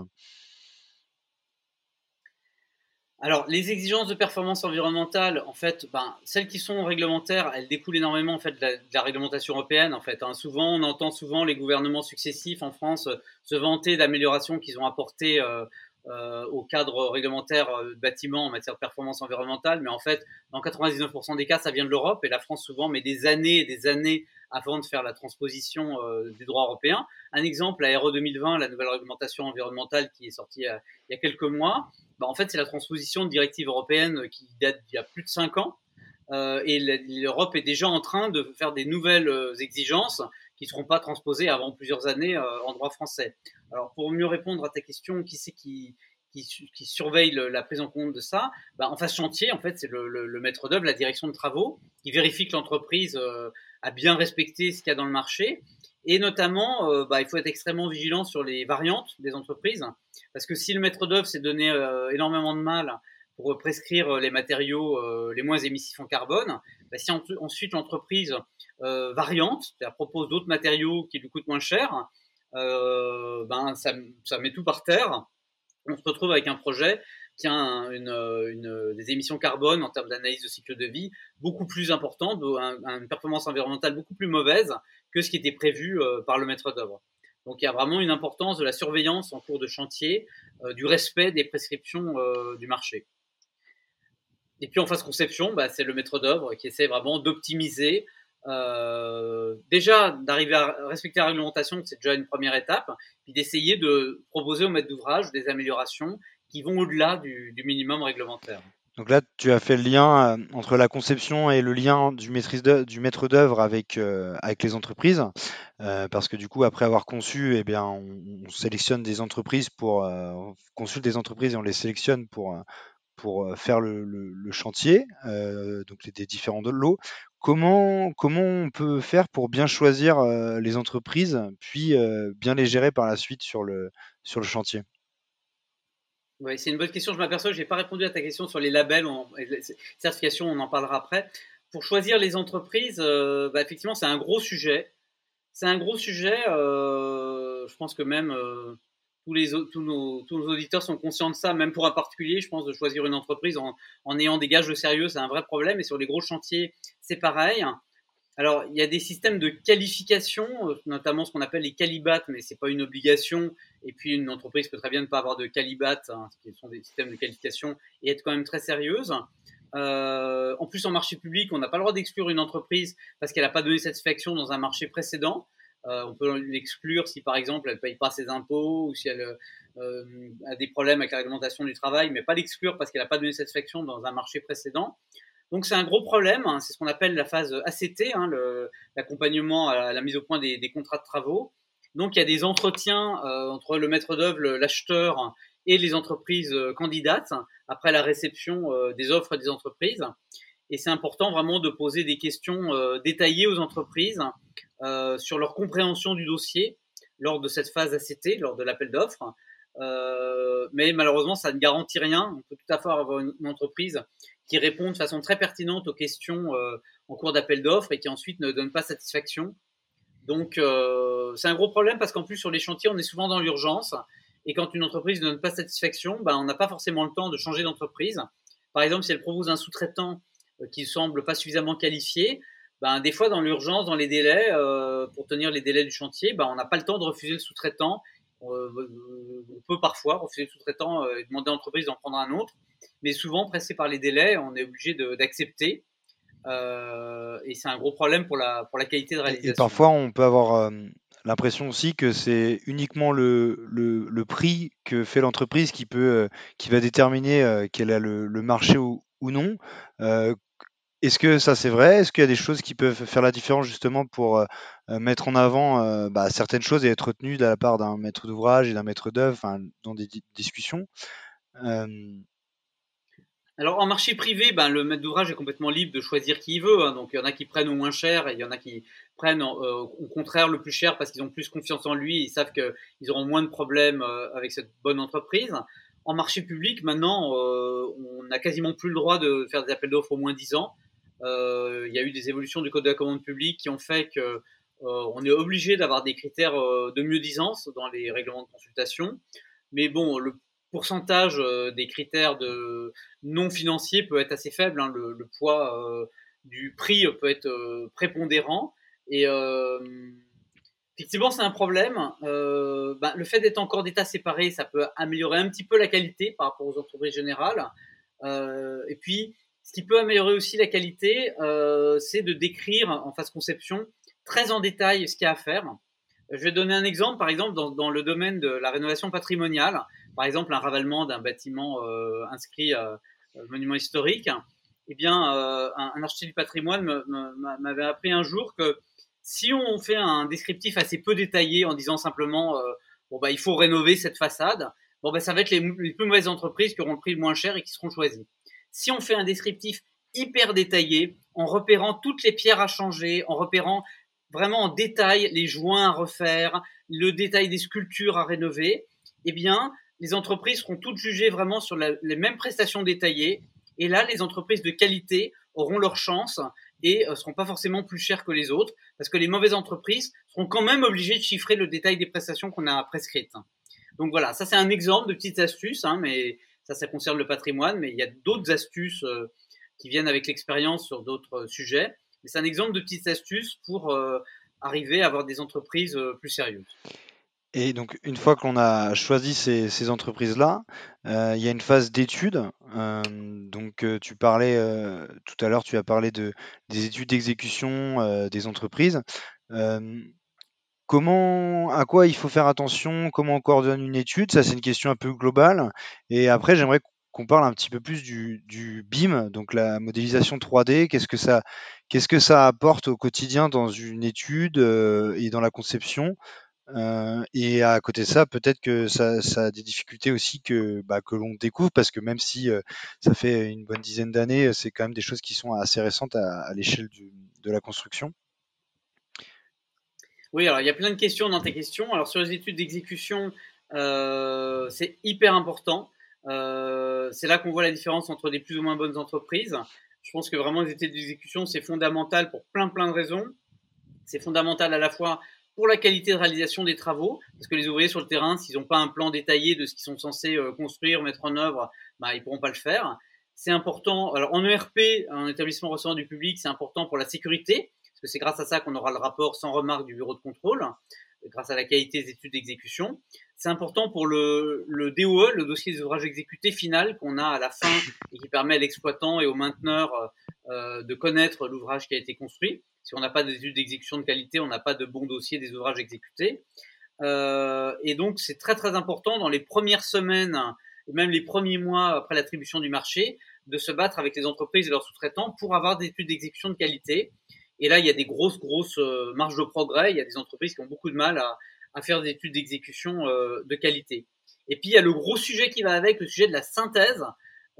Alors, les exigences de performance environnementale, en fait, ben, celles qui sont réglementaires, elles découlent énormément en fait de la, réglementation européenne. En fait, hein. souvent, on entend souvent les gouvernements successifs en France euh, se vanter d'améliorations qu'ils ont apportées euh, euh, au cadre réglementaire euh, bâtiment en matière de performance environnementale, mais en fait, dans 99% des cas, ça vient de l'Europe et la France souvent met des années et des années avant de faire la transposition des droits européens. Un exemple, la RE 2020, la nouvelle réglementation environnementale qui est sortie il y a quelques mois, bah, en fait, c'est la transposition de directives européennes qui date d'il y a plus de 5 ans. et l'Europe est déjà en train de faire des nouvelles exigences qui ne seront pas transposées avant plusieurs années en droit français. Alors pour mieux répondre à ta question, qui c'est qui, surveille la prise en compte de ça, bah, en face chantier, en fait, c'est le, maître d'œuvre, la direction de travaux, qui vérifie que l'entreprise euh, a bien respecté ce qu'il y a dans le marché. Et notamment, euh, bah, il faut être extrêmement vigilant sur les variantes des entreprises, parce que si le maître d'œuvre s'est donné euh, énormément de mal pour prescrire les matériaux les moins émissifs en carbone, bah, si ensuite l'entreprise variante, c'est-à-dire propose d'autres matériaux qui lui coûtent moins cher, ben ça met tout par terre. On se retrouve avec un projet qui a une, des émissions carbone en termes d'analyse de cycle de vie beaucoup plus importante, une performance environnementale beaucoup plus mauvaise que ce qui était prévu euh, par le maître d'œuvre. Donc il y a vraiment une importance de la surveillance en cours de chantier, euh, du respect des prescriptions euh, du marché. Et puis en phase conception, bah, c'est le maître d'œuvre qui essaie vraiment d'optimiser euh, déjà d'arriver à respecter la réglementation, c'est déjà une première étape, puis d'essayer de proposer au maître d'ouvrage des améliorations qui vont au-delà du, minimum réglementaire. Donc là, tu as fait le lien euh, entre la conception et le lien du, maîtrise du maître d'œuvre avec, euh, avec les entreprises, parce que du coup, après avoir conçu, eh bien, on, sélectionne des entreprises pour on consulte des entreprises et on les sélectionne pour pour faire le, chantier, donc les, différents lots. Comment, comment on peut faire pour bien choisir les entreprises, puis bien les gérer par la suite sur le, sur le chantier? Oui, c'est une bonne question. Je m'aperçois que je n'ai pas répondu à ta question sur les labels, et les certifications, on en parlera après. Pour choisir les entreprises, bah, effectivement, c'est un gros sujet. C'est un gros sujet. je pense que même tous, les, tous, nos, tous nos auditeurs sont conscients de ça, même pour un particulier, je pense, de choisir une entreprise en, en ayant des gages de sérieux, c'est un vrai problème. Et sur les gros chantiers, c'est pareil. Alors, il y a des systèmes de qualification, euh, notamment ce qu'on appelle les calibates, mais c'est pas une obligation. Et puis, une entreprise peut très bien ne pas avoir de calibates, hein, qui sont des systèmes de qualification, et être quand même très sérieuse. Euh, en plus, en marché public, on n'a pas le droit d'exclure une entreprise parce qu'elle n'a pas donné satisfaction dans un marché précédent. Euh, on peut l'exclure si, par exemple, elle ne paye pas ses impôts ou si elle a des problèmes avec la réglementation du travail, mais pas l'exclure parce qu'elle n'a pas donné satisfaction dans un marché précédent. Donc c'est un gros problème, hein. c'est ce qu'on appelle la phase ACT, hein, l'accompagnement à la mise au point des, contrats de travaux. Donc il y a des entretiens euh, entre le maître d'œuvre, l'acheteur et les entreprises candidates après la réception des offres des entreprises. Et c'est important vraiment de poser des questions détaillées aux entreprises euh, sur leur compréhension du dossier lors de cette phase ACT, lors de l'appel d'offres. Euh, mais malheureusement, ça ne garantit rien. On peut tout à fait avoir une, entreprise qui répond de façon très pertinente aux questions euh, en cours d'appel d'offres et qui ensuite ne donne pas satisfaction. Donc, c'est un gros problème parce qu'en plus, sur les chantiers, on est souvent dans l'urgence. Et quand une entreprise ne donne pas satisfaction, ben, on n'a pas forcément le temps de changer d'entreprise. Par exemple, si elle propose un sous-traitant qui semble pas suffisamment qualifié, ben, des fois dans l'urgence, dans les délais, euh, pour tenir les délais du chantier, ben, on n'a pas le temps de refuser le sous-traitant. Euh, on peut parfois refuser le sous-traitant euh, et demander à l'entreprise d'en prendre un autre, mais souvent pressé par les délais, on est obligé d'accepter. et c'est un gros problème pour la, pour la qualité de réalisation. Et parfois, on peut avoir l'impression aussi que c'est uniquement le, le, le, prix que fait l'entreprise qui, peut, qui va déterminer quel est le, le marché ou, ou non. Est-ce que ça c'est vrai? Est-ce qu'il y a des choses qui peuvent faire la différence justement pour euh, euh, mettre en avant euh, bah, certaines choses et être retenues de la part d'un maître d'ouvrage et d'un maître d'œuvre dans des discussions? Alors en marché privé, ben, le maître d'ouvrage est complètement libre de choisir qui il veut. Hein. donc il y en a qui prennent au moins cher et il y en a qui prennent au contraire le plus cher parce qu'ils ont plus confiance en lui. Ils savent qu'ils auront moins de problèmes avec cette bonne entreprise en marché public, maintenant, on n'a quasiment plus le droit de faire des appels d'offres au moins 10 ans. Euh, il y a eu des évolutions du code de la commande publique qui ont fait que euh, on est obligé d'avoir des critères euh, de mieux-disance dans les règlements de consultation. Mais bon, le pourcentage des critères non financiers peut être assez faible. Hein. Le, poids du prix peut être prépondérant. Et effectivement, c'est un problème. Bah, le fait d'être encore d'état séparés, ça peut améliorer un petit peu la qualité par rapport aux entreprises générales. et puis, ce qui peut améliorer aussi la qualité, euh, c'est de décrire en phase conception très en détail ce qu'il y a à faire. Je vais donner un exemple, par exemple, dans, le domaine de la rénovation patrimoniale, par exemple un ravalement d'un bâtiment euh, inscrit euh, monument historique. eh bien, un, un, architecte du patrimoine m'avait appris un jour que si on fait un descriptif assez peu détaillé en disant simplement bon bah il faut rénover cette façade, bon bah ça va être les, les plus mauvaises entreprises qui auront le prix le moins cher et qui seront choisies. Si on fait un descriptif hyper détaillé, en repérant toutes les pierres à changer, en repérant vraiment en détail les joints à refaire, le détail des sculptures à rénover, eh bien, les entreprises seront toutes jugées vraiment sur les mêmes prestations détaillées. Et là, les entreprises de qualité auront leur chance et ne euh, seront pas forcément plus chères que les autres, parce que les mauvaises entreprises seront quand même obligées de chiffrer le détail des prestations qu'on a prescrites. Donc voilà, ça c'est un exemple de petite astuce, hein, mais ça, ça concerne le patrimoine, mais il y a d'autres astuces euh, qui viennent avec l'expérience sur d'autres euh, sujets. Mais c'est un exemple de petites astuces pour euh, arriver à avoir des entreprises plus sérieuses. Et donc, une fois qu'on a choisi ces, entreprises-là, il y a une phase d'étude. donc, tu parlais tout à l'heure, tu as parlé de, des études d'exécution des entreprises. Comment, à quoi il faut faire attention? Comment on coordonne une étude? Ça, c'est une question un peu globale. Et après, j'aimerais qu'on parle un petit peu plus du, BIM, donc la modélisation 3D. Qu'est-ce que ça, qu'est-ce que ça apporte au quotidien dans une étude euh, et dans la conception? Euh, et à côté de ça, peut-être que ça, a des difficultés aussi que, bah, que l'on découvre, parce que même si euh, ça fait une bonne dizaine d'années, c'est quand même des choses qui sont assez récentes à, l'échelle de la construction. Oui, alors il y a plein de questions dans tes questions. Alors sur les études d'exécution, euh, c'est hyper important. Euh, c'est là qu'on voit la différence entre des plus ou moins bonnes entreprises. Je pense que vraiment les études d'exécution, c'est fondamental pour plein plein de raisons. C'est fondamental à la fois pour la qualité de réalisation des travaux, parce que les ouvriers sur le terrain, s'ils n'ont pas un plan détaillé de ce qu'ils sont censés euh, construire, mettre en œuvre, bah, ils pourront pas le faire. C'est important. Alors en ERP, un établissement recevant du public, c'est important pour la sécurité, parce que c'est grâce à ça qu'on aura le rapport sans remarque du bureau de contrôle, grâce à la qualité des études d'exécution. C'est important pour le, DOE, le dossier des ouvrages exécutés final qu'on a à la fin et qui permet à l'exploitant et au mainteneur euh, de connaître l'ouvrage qui a été construit. Si on n'a pas d'études d'exécution de qualité, on n'a pas de bon dossier des ouvrages exécutés. Euh, et donc c'est très très important dans les premières semaines, même les premiers mois après l'attribution du marché, de se battre avec les entreprises et leurs sous-traitants pour avoir des études d'exécution de qualité et là, il y a des grosses, grosses euh, marges de progrès. Il y a des entreprises qui ont beaucoup de mal à, faire des études d'exécution euh, de qualité. Et puis, il y a le gros sujet qui va avec, le sujet de la synthèse,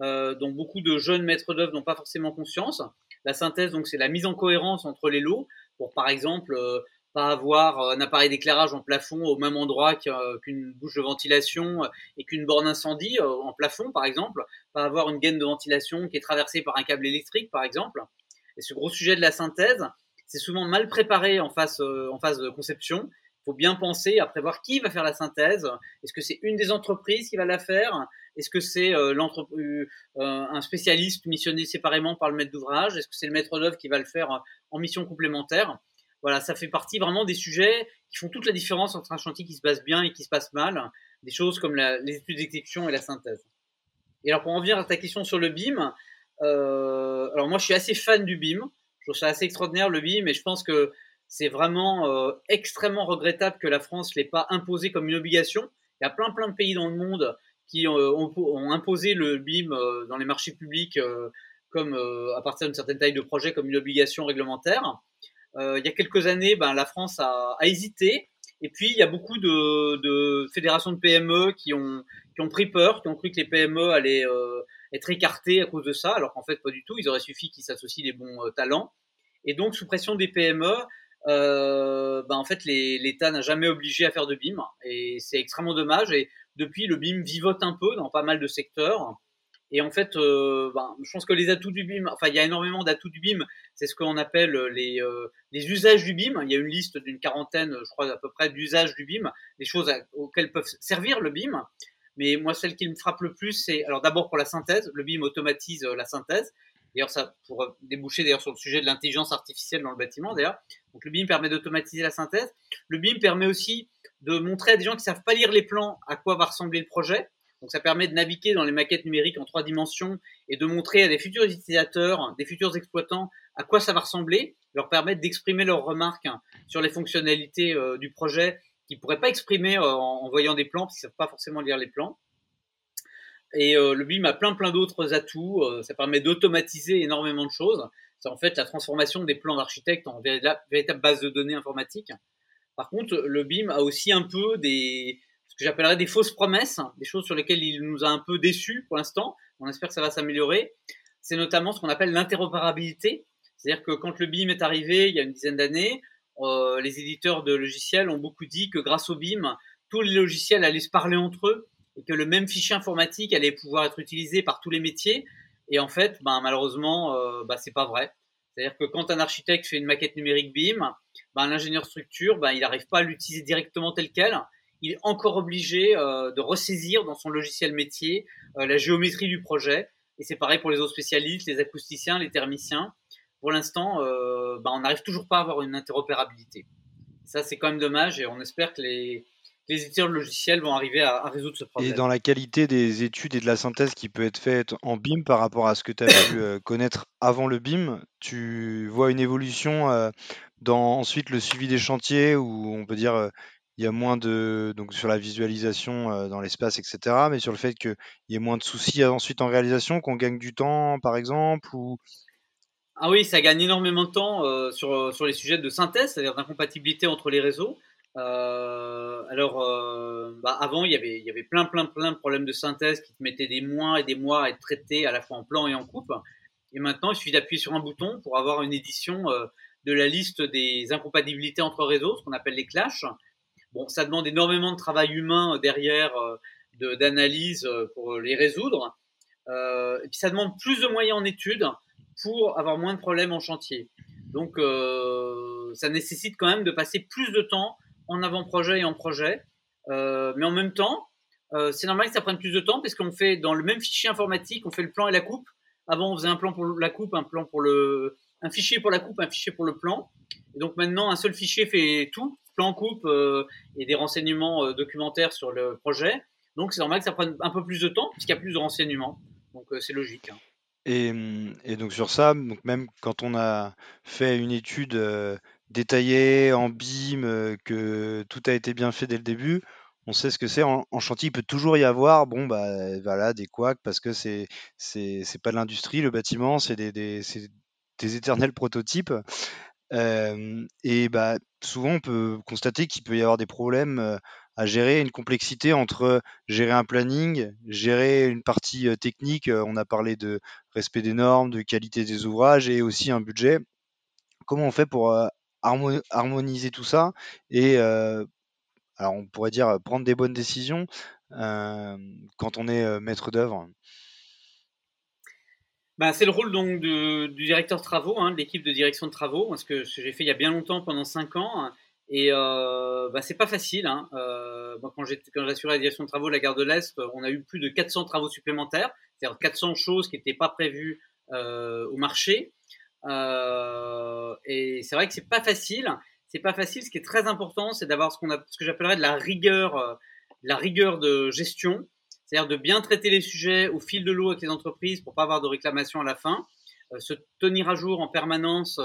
euh, dont beaucoup de jeunes maîtres d'œuvre n'ont pas forcément conscience. La synthèse, donc, c'est la mise en cohérence entre les lots, pour par exemple pas avoir un appareil d'éclairage en plafond au même endroit qu'une bouche de ventilation et qu'une borne incendie en plafond, par exemple, pas avoir une gaine de ventilation qui est traversée par un câble électrique, par exemple. Et ce gros sujet de la synthèse, c'est souvent mal préparé en phase, euh, en phase de conception. Il faut bien penser à prévoir qui va faire la synthèse. Est-ce que c'est une des entreprises qui va la faire? Est-ce que c'est euh, euh, un spécialiste missionné séparément par le maître d'ouvrage? Est-ce que c'est le maître d'œuvre qui va le faire en mission complémentaire? Voilà, ça fait partie vraiment des sujets qui font toute la différence entre un chantier qui se passe bien et qui se passe mal. Des choses comme les études d'exécution et la synthèse. Et alors pour en venir à ta question sur le BIM, euh, alors moi, je suis assez fan du BIM. Je trouve ça assez extraordinaire le BIM, et je pense que c'est vraiment euh, extrêmement regrettable que la France l'ait pas imposé comme une obligation. Il y a plein plein de pays dans le monde qui ont, ont, imposé le BIM euh, dans les marchés publics comme à partir d'une certaine taille de projet comme une obligation réglementaire. il y a quelques années, ben, la France a, hésité. Et puis, il y a beaucoup de, fédérations de PME qui ont pris peur, qui ont cru que les PME allaient être écartés à cause de ça, alors qu'en fait pas du tout. Il aurait suffi qu'ils s'associent des bons euh, talents. Et donc sous pression des PME, euh, ben, en fait l'État n'a jamais obligé à faire de BIM et c'est extrêmement dommage. Et depuis le BIM vivote un peu dans pas mal de secteurs. Et en fait, euh, ben, je pense que les atouts du BIM, enfin il y a énormément d'atouts du BIM. C'est ce qu'on appelle les, euh, les usages du BIM. Il y a une liste d'une quarantaine, je crois à peu près, d'usages du BIM, des choses auxquelles peuvent servir le BIM. Mais moi, celle qui me frappe le plus, c'est alors d'abord pour la synthèse. Le BIM automatise euh, la synthèse. D'ailleurs, ça pour euh, déboucher d'ailleurs sur le sujet de l'intelligence artificielle dans le bâtiment. D'ailleurs, donc le BIM permet d'automatiser la synthèse. Le BIM permet aussi de montrer à des gens qui savent pas lire les plans à quoi va ressembler le projet. Donc ça permet de naviguer dans les maquettes numériques en trois dimensions et de montrer à des futurs utilisateurs, des futurs exploitants à quoi ça va ressembler, leur permettre d'exprimer leurs remarques sur les fonctionnalités euh, du projet qui pourraient pas exprimer euh, en, voyant des plans parce qu'ils savent pas forcément lire les plans. Et le BIM a plein plein d'autres atouts. ça permet d'automatiser énormément de choses. C'est en fait la transformation des plans d'architecte en véritable base de données informatique. Par contre, le BIM a aussi un peu des, ce que j'appellerais des fausses promesses, des choses sur lesquelles il nous a un peu déçus pour l'instant. On espère que ça va s'améliorer. C'est notamment ce qu'on appelle l'interopérabilité. C'est-à-dire que quand le BIM est arrivé il y a une dizaine d'années, euh, les éditeurs de logiciels ont beaucoup dit que grâce au BIM, tous les logiciels allaient se parler entre eux et que le même fichier informatique allait pouvoir être utilisé par tous les métiers. Et en fait, ben, malheureusement, euh, ben, c'est pas vrai. C'est-à-dire que quand un architecte fait une maquette numérique BIM, ben, l'ingénieur structure, ben, il n'arrive pas à l'utiliser directement tel quel. Il est encore obligé euh, de ressaisir dans son logiciel métier euh, la géométrie du projet. Et c'est pareil pour les autres spécialistes, les acousticiens, les thermiciens pour l'instant, euh, bah, on n'arrive toujours pas à avoir une interopérabilité. Ça, c'est quand même dommage et on espère que les, éditeurs de logiciels vont arriver à, résoudre ce problème. Et dans la qualité des études et de la synthèse qui peut être faite en BIM par rapport à ce que tu as pu euh, connaître avant le BIM, tu vois une évolution euh, dans ensuite le suivi des chantiers où on peut dire il y a moins de donc sur la visualisation dans l'espace etc mais sur le fait qu'il y ait moins de soucis ensuite en réalisation qu'on gagne du temps par exemple ou ah oui, ça gagne énormément de temps euh, sur, euh, sur les sujets de synthèse, c'est-à-dire d'incompatibilité entre les réseaux. Euh, alors, bah avant, il y, avait, y avait plein, plein, plein de problèmes de synthèse qui te mettaient des mois et des mois à être traités à la fois en plan et en coupe. Et maintenant, il suffit d'appuyer sur un bouton pour avoir une édition de la liste des incompatibilités entre réseaux, ce qu'on appelle les clashs. Bon, ça demande énormément de travail humain derrière, d'analyse pour les résoudre. et puis, ça demande plus de moyens en études pour avoir moins de problèmes en chantier. Donc, euh, ça nécessite quand même de passer plus de temps en avant-projet et en projet. Euh, mais en même temps, euh, c'est normal que ça prenne plus de temps parce qu'on fait dans le même fichier informatique, on fait le plan et la coupe. Avant, on faisait un plan pour la coupe, un plan pour le, un fichier pour la coupe, un fichier pour le plan. Et donc maintenant, un seul fichier fait tout, plan, coupe et des renseignements documentaires sur le projet. Donc c'est normal que ça prenne un peu plus de temps puisqu'il y a plus de renseignements. Donc c'est logique. Hein. Et, donc sur ça, donc même quand on a fait une étude détaillée en BIM, que tout a été bien fait dès le début, on sait ce que c'est. En, chantier, il peut toujours y avoir, bon, bah, voilà, des couacs parce que c'est c'est pas de l'industrie, le bâtiment, c'est des, des, des éternels prototypes. et bah, souvent, on peut constater qu'il peut y avoir des problèmes à gérer une complexité entre gérer un planning, gérer une partie technique, on a parlé de respect des normes, de qualité des ouvrages et aussi un budget. Comment on fait pour harmoniser tout ça et alors on pourrait dire prendre des bonnes décisions quand on est maître d'œuvre? Bah, c'est le rôle donc du directeur de travaux, hein, de l'équipe de direction de travaux, parce que j'ai fait il y a bien longtemps, pendant 5 ans, et euh, bah, c'est pas facile. Hein. Euh, moi, quand assuré la direction de travaux de la gare de l'Est, on a eu plus de 400 travaux supplémentaires, c'est-à-dire 400 choses qui n'étaient pas prévues euh, au marché. Euh, et c'est vrai que c'est pas facile. C'est pas facile. Ce qui est très important, c'est d'avoir ce qu'on a, ce que j'appellerais de la rigueur, euh, la rigueur de gestion, c'est-à-dire de bien traiter les sujets au fil de l'eau avec les entreprises pour pas avoir de réclamations à la fin, euh, se tenir à jour en permanence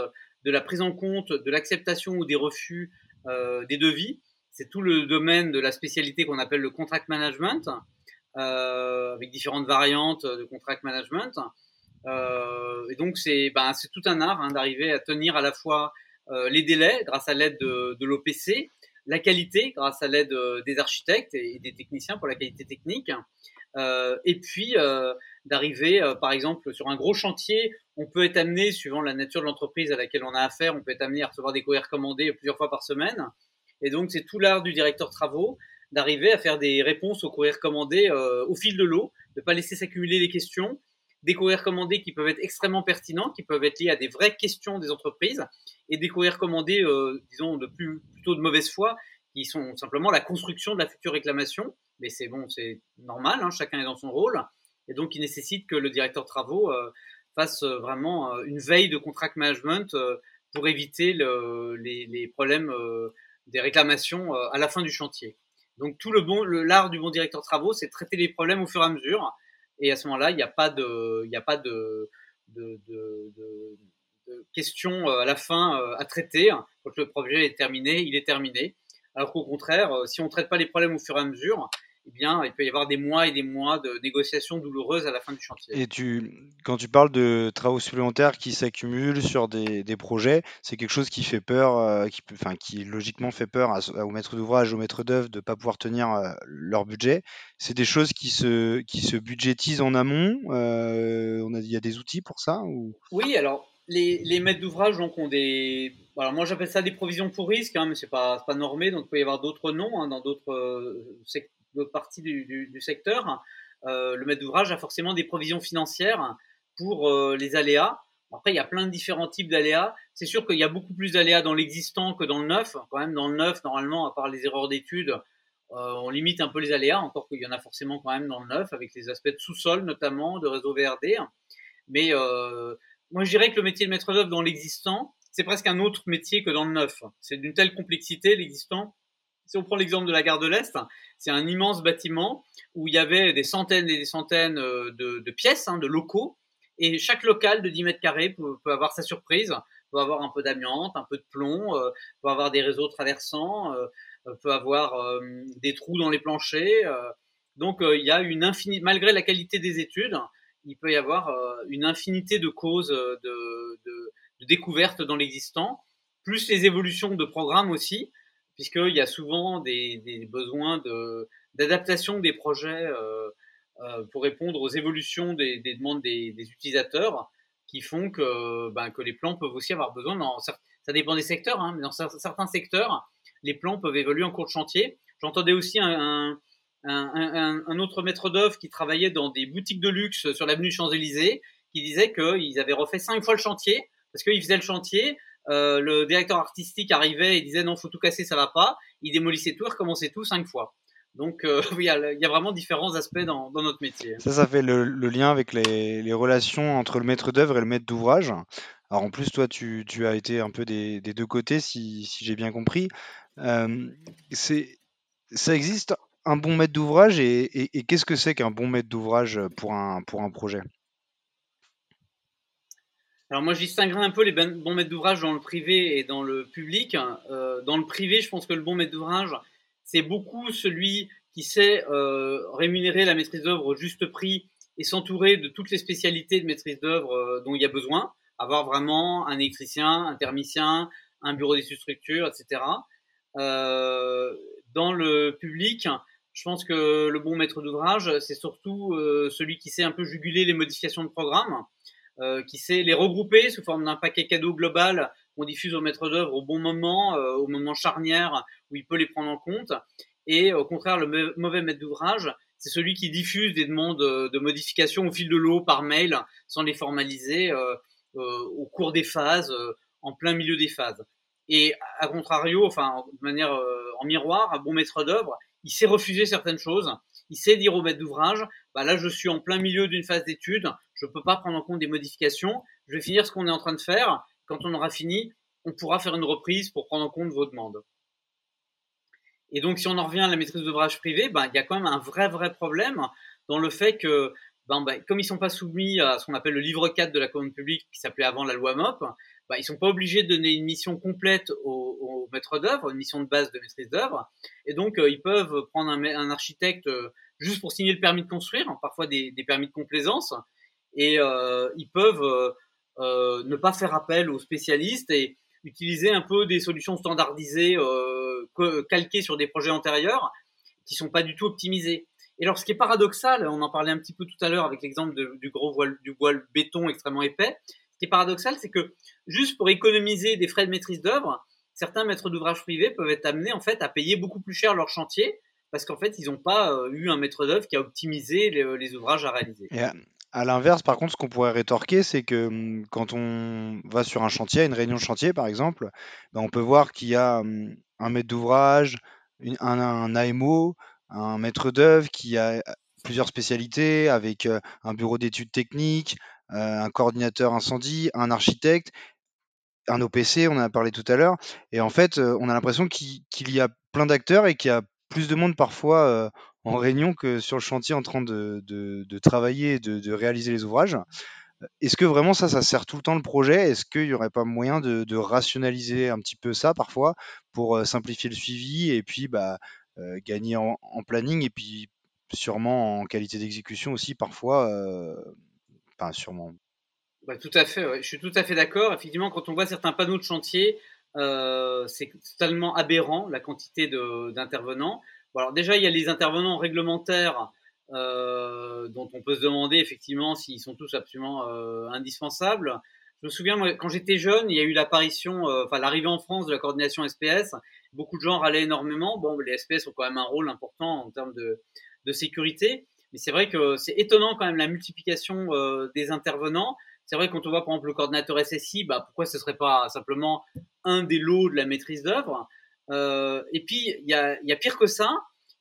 de la prise en compte de l'acceptation ou des refus euh, des devis. C'est tout le domaine de la spécialité qu'on appelle le contract management, euh, avec différentes variantes de contract management. Euh, et donc c'est ben, c'est tout un art hein, d'arriver à tenir à la fois les délais grâce à l'aide de, l'OPC, la qualité grâce à l'aide des architectes et, des techniciens pour la qualité technique, et puis d'arriver, euh, par exemple, sur un gros chantier, on peut être amené, suivant la nature de l'entreprise à laquelle on a affaire, on peut être amené à recevoir des courriers recommandés plusieurs fois par semaine. Et donc, c'est tout l'art du directeur travaux d'arriver à faire des réponses aux courriers recommandés au fil de l'eau, de pas laisser s'accumuler les questions, des courriers recommandés qui peuvent être extrêmement pertinents, qui peuvent être liés à des vraies questions des entreprises, et des courriers recommandés, disons, de plus, plutôt de mauvaise foi, qui sont simplement la construction de la future réclamation mais c'est bon, c'est normal, hein, chacun est dans son rôle, et donc il nécessite que le directeur de travaux euh, fasse euh, vraiment euh, une veille de contract management pour éviter le, les, problèmes des réclamations à la fin du chantier. Donc tout le bon, l'art du bon directeur de travaux, c'est traiter les problèmes au fur et à mesure, et à ce moment-là, il n'y a pas de, il a pas de, de, de questions à la fin à traiter. Quand le projet est terminé, il est terminé. Alors qu'au contraire, si on ne traite pas les problèmes au fur et à mesure, eh bien, il peut y avoir des mois et des mois de négociations douloureuses à la fin du chantier. Et tu, quand tu parles de travaux supplémentaires qui s'accumulent sur des, projets, c'est quelque chose qui fait peur, euh, qui, enfin, qui logiquement fait peur aux maîtres d'ouvrage, aux maîtres d'œuvre de ne pas pouvoir tenir euh, leur budget. C'est des choses qui se, qui se budgétisent en amont. Euh, on a, il y a des outils pour ça ou... Oui, alors les, les maîtres d'ouvrage donc ont des, alors moi j'appelle ça des provisions pour risque, hein, mais c'est pas pas normé, donc il peut y avoir d'autres noms hein, dans d'autres d'autres parties du, secteur, euh, le maître d'ouvrage a forcément des provisions financières pour euh, les aléas. Après, il y a plein de différents types d'aléas. C'est sûr qu'il y a beaucoup plus d'aléas dans l'existant que dans le neuf. Quand même, dans le neuf, normalement, à part les erreurs d'études, euh, on limite un peu les aléas, encore qu'il y en a forcément quand même dans le neuf, avec les aspects de sous-sol notamment, de réseau VRD. Mais moi, je dirais que le métier de maître d'œuvre dans l'existant, c'est presque un autre métier que dans le neuf. C'est d'une telle complexité, l'existant, si on prend l'exemple de la gare de l'Est, c'est un immense bâtiment où il y avait des centaines et des centaines euh, de, pièces, hein, de locaux, et chaque local de 10 mètres carrés peut, avoir sa surprise, peut avoir un peu d'amiante, un peu de plomb, euh, peut avoir des réseaux traversants, euh, peut avoir des trous dans les planchers. donc il y a une malgré la qualité des études, il peut y avoir une infinité de causes de, de, de découvertes dans l'existant, plus les évolutions de programmes aussi puisqu'il y a souvent des, besoins d'adaptation des projets euh, euh, pour répondre aux évolutions des, demandes des, utilisateurs qui font que, ben, que les plans peuvent aussi avoir besoin, ça dépend des secteurs, hein, mais dans certains secteurs, les plans peuvent évoluer en cours de chantier. J'entendais aussi un, un, autre maître d'œuvre qui travaillait dans des boutiques de luxe sur l'avenue Champs-Élysées, qui disait qu'ils avaient refait cinq fois le chantier, parce qu'ils faisaient le chantier, euh, le directeur artistique arrivait et disait non, faut tout casser, ça va pas. Il démolissait tout, recommençait tout cinq fois. Donc euh, il, y a, vraiment différents aspects dans, notre métier. Ça, ça fait le, lien avec les, relations entre le maître d'œuvre et le maître d'ouvrage. Alors en plus, toi, tu, as été un peu des, deux côtés, si, j'ai bien compris. Euh, ça existe un bon maître d'ouvrage et, et qu'est-ce que c'est qu'un bon maître d'ouvrage pour un, pour un projet? Alors moi, je distinguerai un peu les ben, bons maîtres d'ouvrage dans le privé et dans le public. Euh, dans le privé, je pense que le bon maître d'ouvrage, c'est beaucoup celui qui sait euh, rémunérer la maîtrise d'œuvre au juste prix et s'entourer de toutes les spécialités de maîtrise d'œuvre euh, dont il y a besoin. Avoir vraiment un électricien, un thermicien, un bureau d'études structures, etc. dans le public, je pense que le bon maître d'ouvrage, c'est surtout celui qui sait un peu juguler les modifications de programme. Euh, qui sait les regrouper sous forme d'un paquet cadeau global qu'on diffuse au maître d'œuvre au bon moment, euh, au moment charnière où il peut les prendre en compte. Et au contraire, le mauvais maître d'ouvrage, c'est celui qui diffuse des demandes de modification au fil de l'eau par mail sans les formaliser euh, au cours des phases, en plein milieu des phases. Et à contrario, enfin de manière en miroir, un bon maître d'œuvre, il sait refuser certaines choses, il sait dire au maître d'ouvrage, bah là je suis en plein milieu d'une phase d'étude, je ne peux pas prendre en compte des modifications, je vais finir ce qu'on est en train de faire, quand on aura fini, on pourra faire une reprise pour prendre en compte vos demandes. Et donc si on en revient à la maîtrise d'ouvrage privé, bah, il y a quand même un vrai vrai problème dans le fait que ben, ben, comme ils ne sont pas soumis à ce qu'on appelle le livre 4 de la commande publique qui s'appelait avant la loi MOP, ben, ils ne sont pas obligés de donner une mission complète au, au maître d'œuvre, une mission de base de maîtrise d'œuvre, et donc euh, ils peuvent prendre un, architecte euh, juste pour signer le permis de construire, parfois des, permis de complaisance, et euh, ils peuvent ne pas faire appel aux spécialistes et utiliser un peu des solutions standardisées calquées sur des projets antérieurs qui sont pas du tout optimisés. Et alors, ce qui est paradoxal, on en parlait un petit peu tout à l'heure avec l'exemple du gros voile, du voile béton extrêmement épais. Ce qui est paradoxal, c'est que juste pour économiser des frais de maîtrise d'œuvre, certains maîtres d'ouvrage privés peuvent être amenés en fait à payer beaucoup plus cher leur chantier parce qu'en fait, ils n'ont pas euh, eu un maître d'œuvre qui a optimisé les, ouvrages à réaliser. À, l'inverse, par contre, ce qu'on pourrait rétorquer, c'est que hum, quand on va sur un chantier, une réunion de chantier, par exemple, ben, on peut voir qu'il y a hum, un maître d'ouvrage, un, un, AMO, un maître d'œuvre qui a plusieurs spécialités avec un bureau d'études techniques, un coordinateur incendie, un architecte, un OPC, on en a parlé tout à l'heure. Et en fait, on a l'impression qu'il y a plein d'acteurs et qu'il y a plus de monde parfois en réunion que sur le chantier en train de, travailler et de, réaliser les ouvrages. Est-ce que vraiment ça, ça sert tout le temps le projet? Est-ce qu'il n'y aurait pas moyen de, rationaliser un petit peu ça parfois pour simplifier le suivi et puis bah, euh, gagner en, planning et puis sûrement en qualité d'exécution aussi parfois. Enfin, sûrement? Bah, tout à fait, je suis tout à fait d'accord. Effectivement, quand on voit certains panneaux de chantier, c'est totalement aberrant la quantité d'intervenants. Alors déjà, il y a les intervenants réglementaires dont on peut se demander effectivement s'ils sont tous absolument indispensables. Je me souviens, quand j'étais jeune, il y a eu l'apparition, euh, l'arrivée en France de la coordination SPS. Beaucoup de gens râlaient énormément. Bon, les SPS ont quand même un rôle important en termes de, de sécurité. Mais c'est vrai que c'est étonnant quand même la multiplication euh, des intervenants. C'est vrai quand on voit par exemple le coordinateur SSI, bah, pourquoi ce serait pas simplement un des lots de la maîtrise d'œuvre? Euh, Et puis il y a, pire que ça.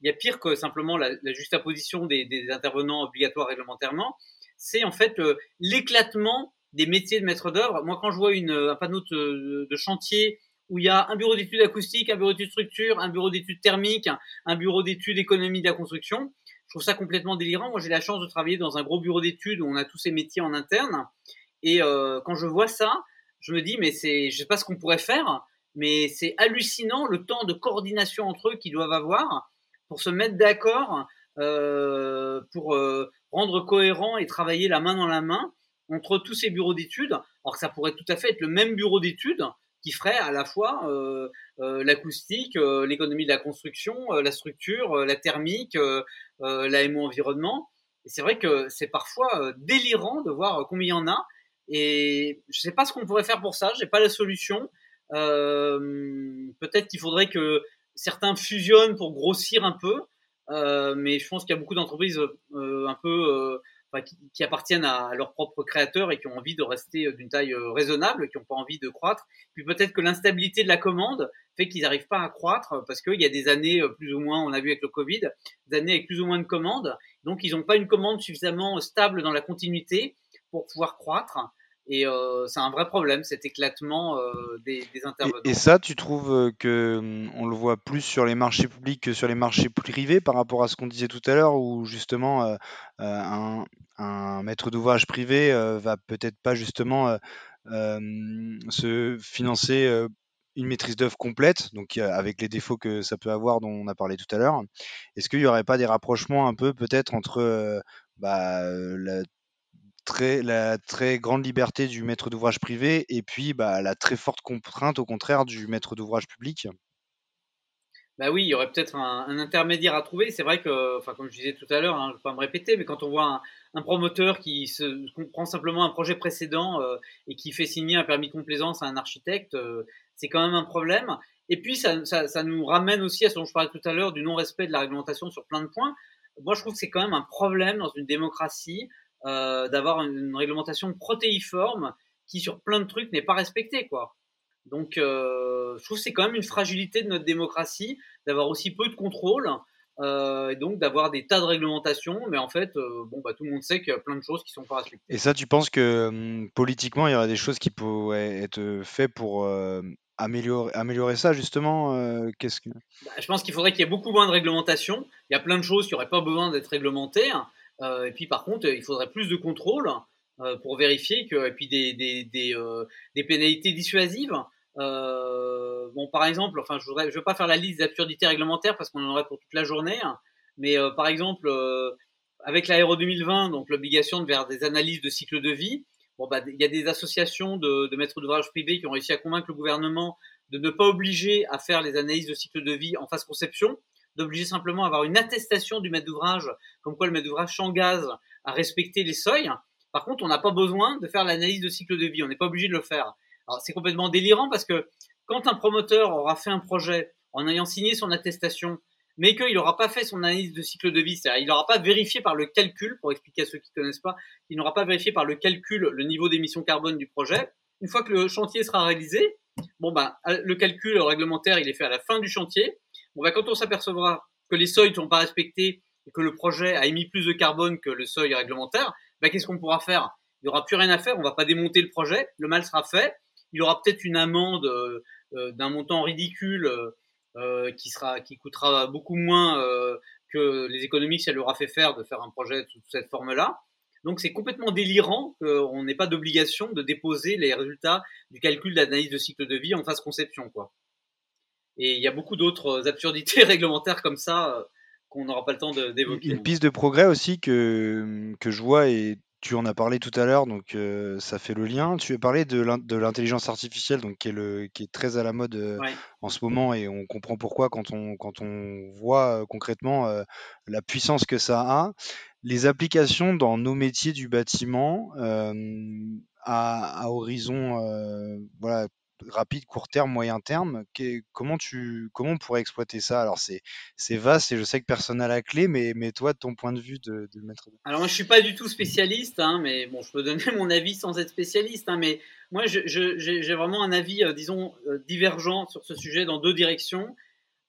Il y a pire que simplement la, la juxtaposition des, intervenants obligatoires réglementairement. C'est en fait l'éclatement des métiers de maître d'œuvre. Moi, quand je vois un panneau de, de, chantier où il y a un bureau d'études acoustiques, un bureau d'études structure, un bureau d'études thermiques, un bureau d'études économie de la construction, je trouve ça complètement délirant. Moi, j'ai la chance de travailler dans un gros bureau d'études où on a tous ces métiers en interne. Et euh, quand je vois ça, je me dis, mais c'est, je sais pas ce qu'on pourrait faire, mais c'est hallucinant le temps de coordination entre eux qu'ils doivent avoir pour se mettre d'accord, euh, pour euh, rendre cohérent et travailler la main dans la main entre tous ces bureaux d'études, alors que ça pourrait tout à fait être le même bureau d'études qui ferait à la fois euh, l'acoustique, l'économie de la construction, la structure, la thermique, l'AMO environnement. Et c'est vrai que c'est parfois délirant de voir combien il y en a. Et je ne sais pas ce qu'on pourrait faire pour ça. J'ai pas la solution. Peut-être qu'il faudrait que certains fusionnent pour grossir un peu. mais je pense qu'il y a beaucoup d'entreprises un peu qui, appartiennent à, leurs propres créateurs et qui ont envie de rester d'une taille raisonnable, qui n'ont pas envie de croître. Puis peut-être que l'instabilité de la commande fait qu'ils n'arrivent pas à croître parce qu'il y a des années plus ou moins, on a vu avec le Covid, des années avec plus ou moins de commandes. Donc ils n'ont pas une commande suffisamment stable dans la continuité pour pouvoir croître. Et euh, c'est un vrai problème, cet éclatement euh, des, intervenants. Et, ça, tu trouves euh, que hum, on le voit plus sur les marchés publics que sur les marchés privés par rapport à ce qu'on disait tout à l'heure, où justement un, maître d'ouvrage privé va peut-être pas justement se financer une maîtrise d'œuvre complète, donc avec les défauts que ça peut avoir dont on a parlé tout à l'heure. Est-ce qu'il n'y aurait pas des rapprochements un peu peut-être entre bah, la très, la très grande liberté du maître d'ouvrage privé et puis bah, la très forte contrainte, au contraire, du maître d'ouvrage public bah oui, il y aurait peut-être un, intermédiaire à trouver. C'est vrai que, enfin, comme je disais tout à l'heure, hein, je ne vais pas me répéter, mais quand on voit un, promoteur qui se, prend simplement un projet précédent euh, et qui fait signer un permis de complaisance à un architecte, euh, c'est quand même un problème. Et puis, ça, ça, ça, nous ramène aussi à ce dont je parlais tout à l'heure du non-respect de la réglementation sur plein de points. Moi, je trouve que c'est quand même un problème dans une démocratie euh, d'avoir une, réglementation protéiforme qui sur plein de trucs n'est pas respectée quoi. Donc euh, je trouve que c'est quand même une fragilité de notre démocratie d'avoir aussi peu de contrôle euh, et donc d'avoir des tas de réglementations, mais en fait, bon, bah, tout le monde sait qu'il y a plein de choses qui sont pas respectées. Et ça, tu penses que hum, politiquement, il y aurait des choses qui pourraient être faites pour améliorer, améliorer ça, justement Qu'est-ce que... Bah, je pense qu'il faudrait qu'il y ait beaucoup moins de réglementations. Il y a plein de choses qui n'auraient pas besoin d'être réglementées. Euh, et puis par contre, il faudrait plus de contrôle euh, pour vérifier que, et puis des, des, des, euh, des pénalités dissuasives. bon, par exemple, enfin, je ne veux pas faire la liste des absurdités réglementaires parce qu'on en aurait pour toute la journée, hein, mais par exemple, avec l'Aéro 2020, donc l'obligation de faire des analyses de cycle de vie, bon, bah, il y a des associations de, de maîtres d'ouvrage privés qui ont réussi à convaincre le gouvernement de ne pas obliger à faire les analyses de cycle de vie en phase conception, d'obliger simplement à avoir une attestation du maître d'ouvrage, comme quoi le maître d'ouvrage s'engage à respecter les seuils. Par contre, on n'a pas besoin de faire l'analyse de cycle de vie, on n'est pas obligé de le faire. Alors c'est complètement délirant parce que quand un promoteur aura fait un projet en ayant signé son attestation, mais qu'il n'aura pas fait son analyse de cycle de vie, c'est-à-dire il n'aura pas vérifié par le calcul, pour expliquer à ceux qui ne connaissent pas, il n'aura pas vérifié par le calcul le niveau d'émission carbone du projet. Une fois que le chantier sera réalisé, bon ben le calcul réglementaire il est fait à la fin du chantier. Bon, bah, quand on s'apercevra que les seuils ne sont pas respectés et que le projet a émis plus de carbone que le seuil réglementaire, bah, qu'est-ce qu'on pourra faire? Il n'y aura plus rien à faire, on va pas démonter le projet, le mal sera fait, il y aura peut-être une amende euh, euh, d'un montant ridicule euh, qui, sera, qui coûtera beaucoup moins que les économies que ça leur a fait faire de faire un projet de cette forme-là. Donc c'est complètement délirant qu'on n'ait pas d'obligation de déposer les résultats du calcul d'analyse de cycle de vie en phase conception. quoi. Et il y a beaucoup d'autres absurdités réglementaires comme ça qu'on n'aura pas le temps d'évoquer. Une piste de progrès aussi que, que je vois et tu en as parlé tout à l'heure, donc ça fait le lien. Tu as parlé de l'intelligence artificielle, donc qui est, le, qui est très à la mode en ce moment, et on comprend pourquoi quand on, quand on voit concrètement la puissance que ça a. Les applications dans nos métiers du bâtiment à, à, horizon voilà, rapide, court terme, moyen terme. comment, tu, comment on pourrait exploiter ça? Alors, c'est, c'est vaste et je sais que personne n'a la clé, mais, mais toi, ton point de vue de, de maître. Alors, moi, je suis pas du tout spécialiste, hein, mais bon, je peux donner mon avis sans être spécialiste. Hein, mais moi, j'ai, vraiment un avis, euh, disons, euh, divergent sur ce sujet dans deux directions.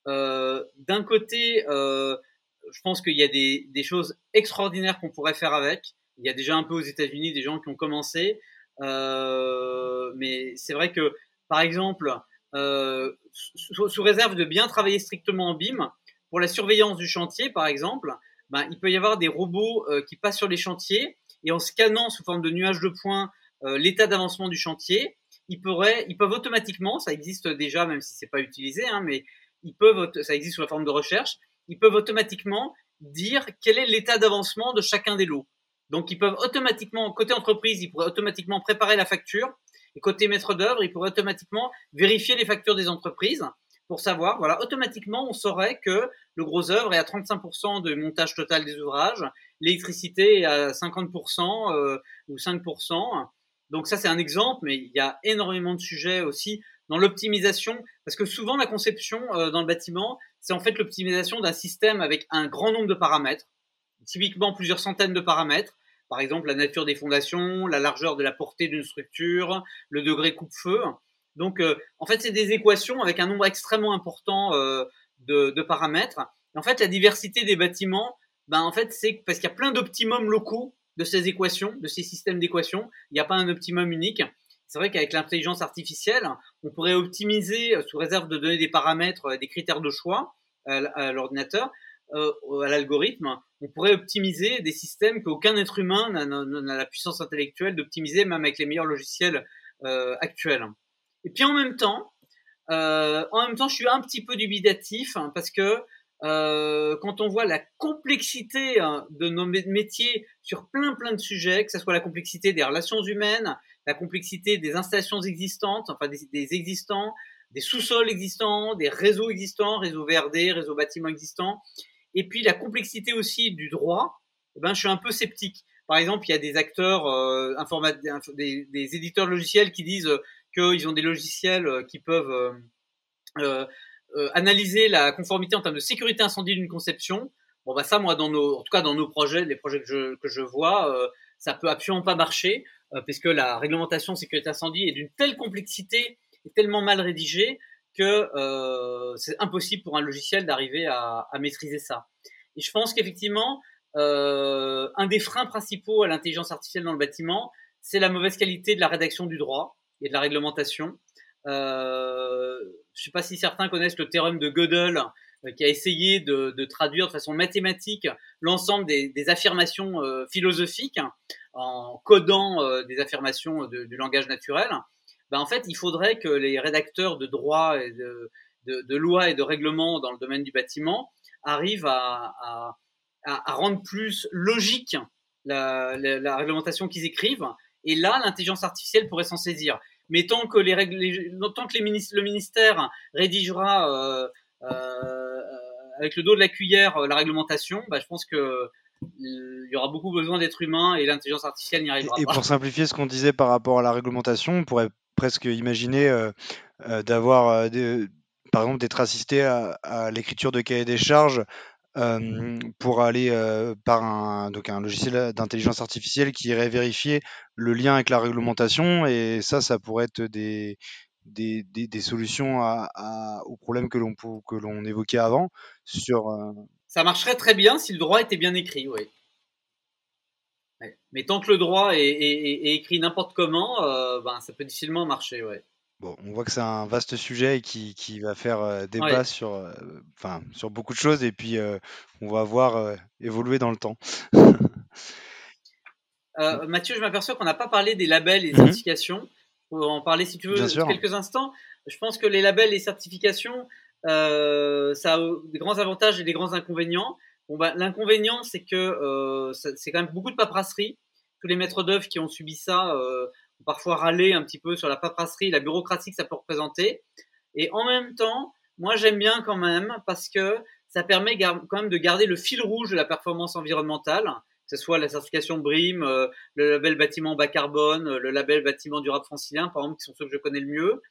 Euh, d'un côté, je pense qu'il y a des, des choses extraordinaires qu'on pourrait faire avec. Il y a déjà un peu aux États-Unis des gens qui ont commencé. mais c'est vrai que par exemple, euh, sous, réserve de bien travailler strictement en BIM, pour la surveillance du chantier, par exemple, ben, il peut y avoir des robots euh, qui passent sur les chantiers et en scannant sous forme de nuages de points euh, l'état d'avancement du chantier, ils, peuvent automatiquement, ça existe déjà, même si c'est pas utilisé, hein, mais ils peuvent, ça existe sous la forme de recherche, ils peuvent automatiquement dire quel est l'état d'avancement de chacun des lots. Donc ils peuvent automatiquement, côté entreprise, ils pourraient automatiquement préparer la facture et côté maître d'œuvre, il pourrait automatiquement vérifier les factures des entreprises pour savoir, voilà, automatiquement, on saurait que le gros œuvre est à 35% de montage total des ouvrages, l'électricité est à 50% euh, ou 5%. Donc ça, c'est un exemple, mais il y a énormément de sujets aussi dans l'optimisation, parce que souvent la conception euh, dans le bâtiment, c'est en fait l'optimisation d'un système avec un grand nombre de paramètres, typiquement plusieurs centaines de paramètres, par exemple, la nature des fondations, la largeur de la portée d'une structure, le degré coupe-feu. Donc, euh, en fait, c'est des équations avec un nombre extrêmement important euh, de, paramètres. en fait, la diversité des bâtiments, ben, en fait, c'est parce qu'il y a plein d'optimums locaux de ces équations, de ces systèmes d'équations. Il n'y a pas un optimum unique. C'est vrai qu'avec l'intelligence artificielle, on pourrait optimiser, euh, sous réserve de donner des paramètres, des critères de choix à l'ordinateur, à l'algorithme, on pourrait optimiser des systèmes qu'aucun être humain n'a la puissance intellectuelle d'optimiser, même avec les meilleurs logiciels euh, actuels. Et puis en même temps, euh, en même temps, je suis un petit peu dubitatif hein, parce que euh, quand on voit la complexité hein, de nos métiers sur plein plein de sujets, que ce soit la complexité des relations humaines, la complexité des installations existantes, enfin des, des existants, des sous-sols existants, des réseaux existants, réseaux VRD, réseaux bâtiments existants, et puis la complexité aussi du droit, eh ben, je suis un peu sceptique. Par exemple, il y a des acteurs, euh, des, éditeurs logiciels qui disent qu'ils ont des logiciels euh, qui peuvent euh, euh, euh, analyser la conformité en termes de sécurité incendie d'une conception. Bon, bah ça, moi, en tout cas dans nos projets, les projets que je, que je vois, euh, ça peut absolument pas marcher, puisque la réglementation sécurité incendie est d'une telle complexité et tellement mal rédigée que euh, c'est impossible pour un logiciel d'arriver à, maîtriser ça. Et je pense qu'effectivement, euh, un des freins principaux à l'intelligence artificielle dans le bâtiment, c'est la mauvaise qualité de la rédaction du droit et de la réglementation. Euh, je ne sais pas si certains connaissent le théorème de Gödel, qui a essayé de, traduire de façon mathématique l'ensemble des, affirmations philosophiques en codant des affirmations du langage naturel. Ben, en fait, il faudrait que les rédacteurs de droit et de, de, de loi et de règlement dans le domaine du bâtiment arrivent à, à, à rendre plus logique la, la, la réglementation qu'ils écrivent. Et là, l'intelligence artificielle pourrait s'en saisir. Mais tant que, les règles, tant que les ministres, le ministère rédigera euh, euh, avec le dos de la cuillère euh, la réglementation, bah, je pense que il y aura beaucoup besoin d'êtres humains et l'intelligence artificielle n'y arrivera et pas. Et pour simplifier ce qu'on disait par rapport à la réglementation, on pourrait presque imaginer euh, euh, d'avoir, euh, par exemple, d'être assisté à, l'écriture de cahier des charges pour aller par un, donc un logiciel d'intelligence artificielle qui irait vérifier le lien avec la réglementation et ça, ça pourrait être des, des, des, solutions aux problèmes que l'on que l'on évoquait avant sur. Ça marcherait très bien si le droit était bien écrit, oui. Mais tant que le droit est, est, est écrit n'importe comment, euh, ben, ça peut difficilement marcher. Ouais. Bon, on voit que c'est un vaste sujet et qui, qui va faire euh, débat Ouais. sur, euh, enfin, sur beaucoup de choses et puis euh, on va voir euh, évoluer dans le temps. Euh, Mathieu, je m'aperçois qu'on n'a pas parlé des labels et des Mhm. certifications. Pour en parler, si tu veux, Bien sûr. quelques instants. Je pense que les labels et certifications, euh, ça a des grands avantages et des grands inconvénients. Bah, l'inconvénient, c'est que c'est quand même beaucoup de paperasserie. Tous les maîtres d'œuvre qui ont subi ça ont parfois râlé un petit peu sur la paperasserie, la bureaucratie que ça peut représenter. Et en même temps, moi, j'aime bien quand même parce que ça permet quand même de garder le fil rouge de la performance environnementale, que ce soit la certification BRIM, euh, le label bâtiment bas carbone, euh, le label bâtiment durable francilien, par exemple, qui sont ceux que je connais le mieux.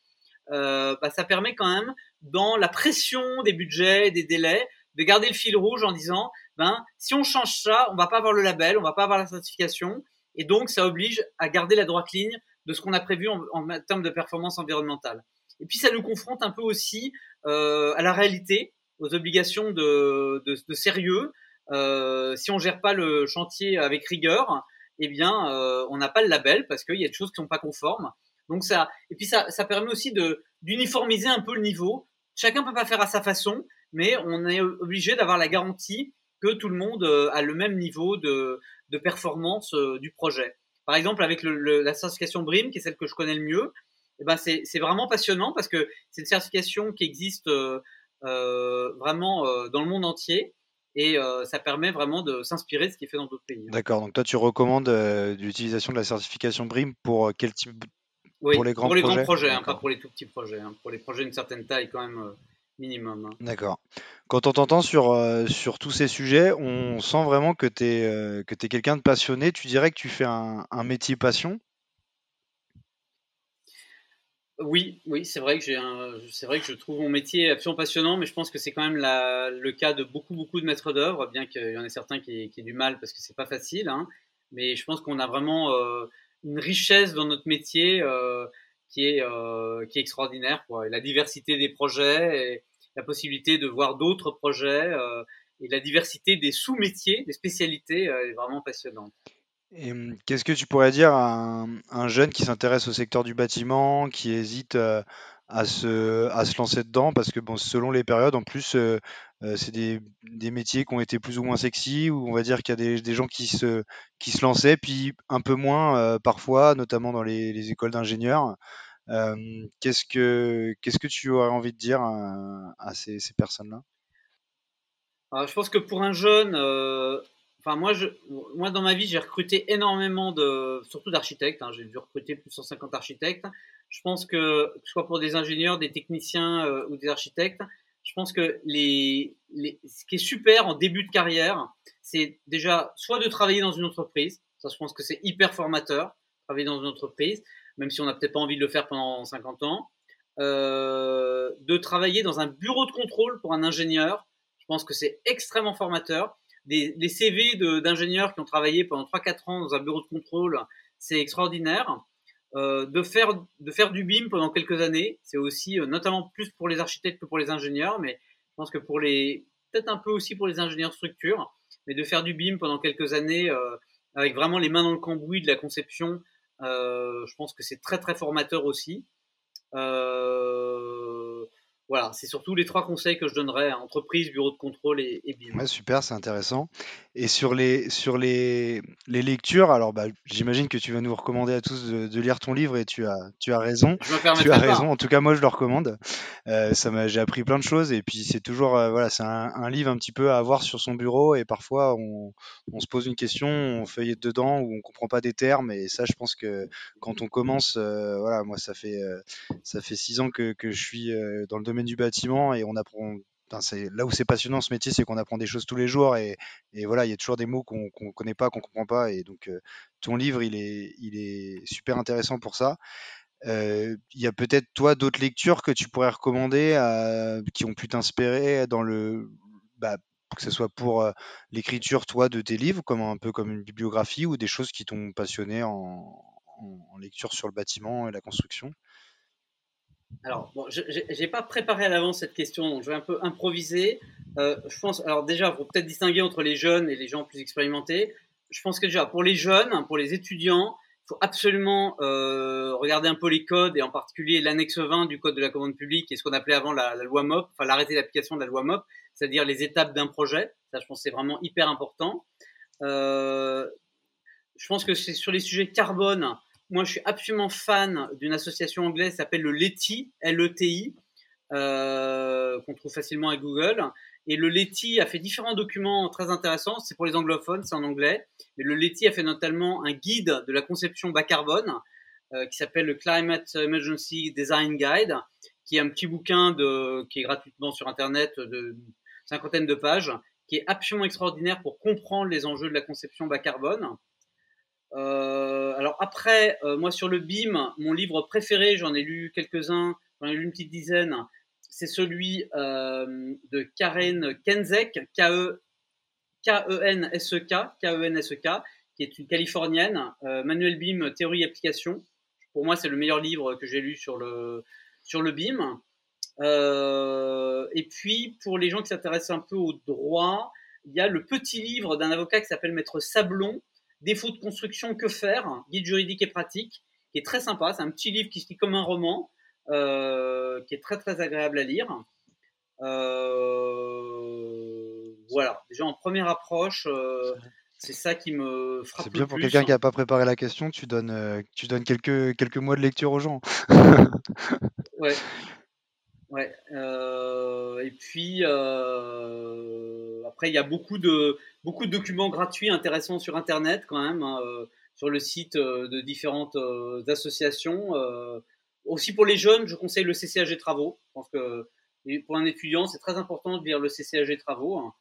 Euh, bah, ça permet quand même, dans la pression des budgets, des délais, de garder le fil rouge en disant, ben, si on change ça, on va pas avoir le label, on va pas avoir la certification, et donc ça oblige à garder la droite ligne de ce qu'on a prévu en, termes de performance environnementale. Et puis ça nous confronte un peu aussi euh, à la réalité, aux obligations de, de, de sérieux. Euh, si on gère pas le chantier avec rigueur, eh bien, euh, on n'a pas le label parce qu'il y a des choses qui sont pas conformes. Donc ça, et puis ça, ça permet aussi de d'uniformiser un peu le niveau. Chacun peut pas faire à sa façon, mais on est obligé d'avoir la garantie que tout le monde euh, a le même niveau de, de performance euh, du projet. Par exemple, avec le, la certification BRIM, qui est celle que je connais le mieux, eh ben c'est vraiment passionnant parce que c'est une certification qui existe euh, vraiment euh, dans le monde entier et ça permet vraiment de s'inspirer de ce qui est fait dans d'autres pays. Hein. D'accord, donc toi tu recommandes l'utilisation de la certification BRIM pour quel type oui, pour les grands pour les projets, grands projets? hein, pas pour les tout petits projets. Hein. Pour les projets d'une certaine taille quand même minimum. Hein. D'accord. Quand on t'entend sur, sur tous ces sujets, on sent vraiment que tu es, que es quelqu'un de passionné. Tu dirais que tu fais un, un métier passion? Oui, oui, c'est vrai que j'ai c'est vrai que je trouve mon métier absolument passionnant, mais je pense que c'est quand même le cas de beaucoup, beaucoup de maîtres d'œuvre, bien qu'il y en ait certains qui, qui aient du mal parce que c'est pas facile. Hein. mais je pense qu'on a vraiment euh, une richesse dans notre métier euh, qui est euh, qui est extraordinaire, quoi. la diversité des projets, et la possibilité de voir d'autres projets, et la diversité des sous-métiers, des spécialités est vraiment passionnante. Mmh, qu'est-ce que tu pourrais dire à un, jeune qui s'intéresse au secteur du bâtiment, qui hésite euh, à se, à se lancer dedans? Parce que selon les périodes, en plus, euh, euh, c'est des, métiers qui ont été plus ou moins sexy, ou on va dire qu'il y a des, gens qui se, qui se lançaient, puis un peu moins parfois, notamment dans les écoles d'ingénieurs. Qu'est-ce que qu'est-ce que tu aurais envie de dire à, ces, personnes-là? Je pense que pour un jeune, moi, je, moi, dans ma vie, j'ai recruté énormément de, surtout d'architectes. Hein, j'ai dû recruter plus de 150 architectes. Je pense que, que ce soit pour des ingénieurs, des techniciens ou des architectes, je pense que les, ce qui est super en début de carrière, c'est déjà soit de travailler dans une entreprise. Ça, je pense que c'est hyper formateur, travailler dans une entreprise, même si on n'a peut-être pas envie de le faire pendant 50 ans. Euh, de travailler dans un bureau de contrôle pour un ingénieur. Je pense que c'est extrêmement formateur des, CV d'ingénieurs qui ont travaillé pendant 3-4 ans dans un bureau de contrôle, c'est extraordinaire. Euh, de faire de faire du BIM pendant quelques années, c'est aussi euh, notamment plus pour les architectes que pour les ingénieurs, mais je pense que pour les peut-être un peu aussi pour les ingénieurs structure, mais de faire du BIM pendant quelques années avec vraiment les mains dans le cambouis de la conception, je pense que c'est très très formateur aussi. Euh, voilà, c'est surtout les trois conseils que je donnerais à entreprise, bureau de contrôle et, BIM. super, c'est intéressant. Et sur les, sur les, les lectures, alors bah, j'imagine que tu vas nous recommander à tous de, lire ton livre et tu as, tu as raison. Je me tu as raison. En tout cas, moi, je le recommande. Euh, ça m'a, j'ai appris plein de choses et puis c'est toujours, euh, voilà, c'est un, livre un petit peu à avoir sur son bureau et parfois on, on se pose une question, on feuillette dedans ou on comprend pas des termes et ça, je pense que quand on commence, euh, voilà, moi, ça fait, ça fait six ans que, que je suis dans le domaine du bâtiment et on apprend. là où c'est passionnant ce métier, c'est qu'on apprend des choses tous les jours et, voilà, il y a toujours des mots qu'on ne connaît pas, qu'on comprend pas et donc euh, ton livre, il est, il est super intéressant pour ça. Euh, il y a peut-être toi d'autres lectures que tu pourrais recommander qui ont pu t'inspirer dans le bah, que ce soit pour euh, l'écriture toi de tes livres comme un peu comme une bibliographie ou des choses qui t'ont passionné en, lecture sur le bâtiment et la construction? Alors, bon, je n'ai pas préparé à l'avance cette question, donc je vais un peu improviser. Euh, je pense, alors déjà, faut peut-être distinguer entre les jeunes et les gens plus expérimentés. Je pense que déjà, pour les jeunes, pour les étudiants, il faut absolument euh, regarder un peu les codes et en particulier l'annexe 20 du code de la commande publique et ce qu'on appelait avant la, loi MOP, enfin l'arrêté d'application de la loi MOP, c'est-à-dire les étapes d'un projet. Ça, je pense, c'est vraiment hyper important. Euh, je pense que c'est sur les sujets carbone moi, je suis absolument fan d'une association anglaise qui s'appelle le LETI, L-E-T-I, euh, qu'on trouve facilement à Google. Et le Leti a fait différents documents très intéressants. C'est pour les anglophones, c'est en anglais. Mais le Leti a fait notamment un guide de la conception bas carbone euh, qui s'appelle le Climate Emergency Design Guide, qui est un petit bouquin qui est gratuitement sur Internet de cinquantaine de pages, qui est absolument extraordinaire pour comprendre les enjeux de la conception bas carbone. Euh, alors après, euh, moi sur le BIM, mon livre préféré, j'en ai lu quelques-uns, j'en ai lu une petite dizaine, c'est celui euh, de Karen Kenzek, K-E-N-S-E-K, K-E-N-S-E-K, qui est une Californienne, Manuel BIM, théorie et application. Pour moi, c'est le meilleur livre que j'ai lu sur le, sur le BIM. et puis, pour les gens qui s'intéressent un peu au droit, il y a le petit livre d'un avocat qui s'appelle Maître Sablon, Défaut de construction, que faire Guide juridique et pratique, qui est très sympa. C'est un petit livre qui se lit comme un roman, euh, qui est très très agréable à lire. Euh, voilà, déjà en première approche, euh, c'est ça qui me frappe. C'est bien pour quelqu'un qui n'a pas préparé la question, tu donnes, tu donnes quelques, quelques mois de lecture aux gens. ouais. Ouais. et puis après, il y a beaucoup de beaucoup de documents gratuits intéressants sur Internet quand même, hein, euh, sur le site euh, de différentes euh, associations. aussi pour les jeunes, je conseille le CCAG Travaux. Je pense que pour un étudiant, c'est très important de lire le CCAG Travaux. Hein.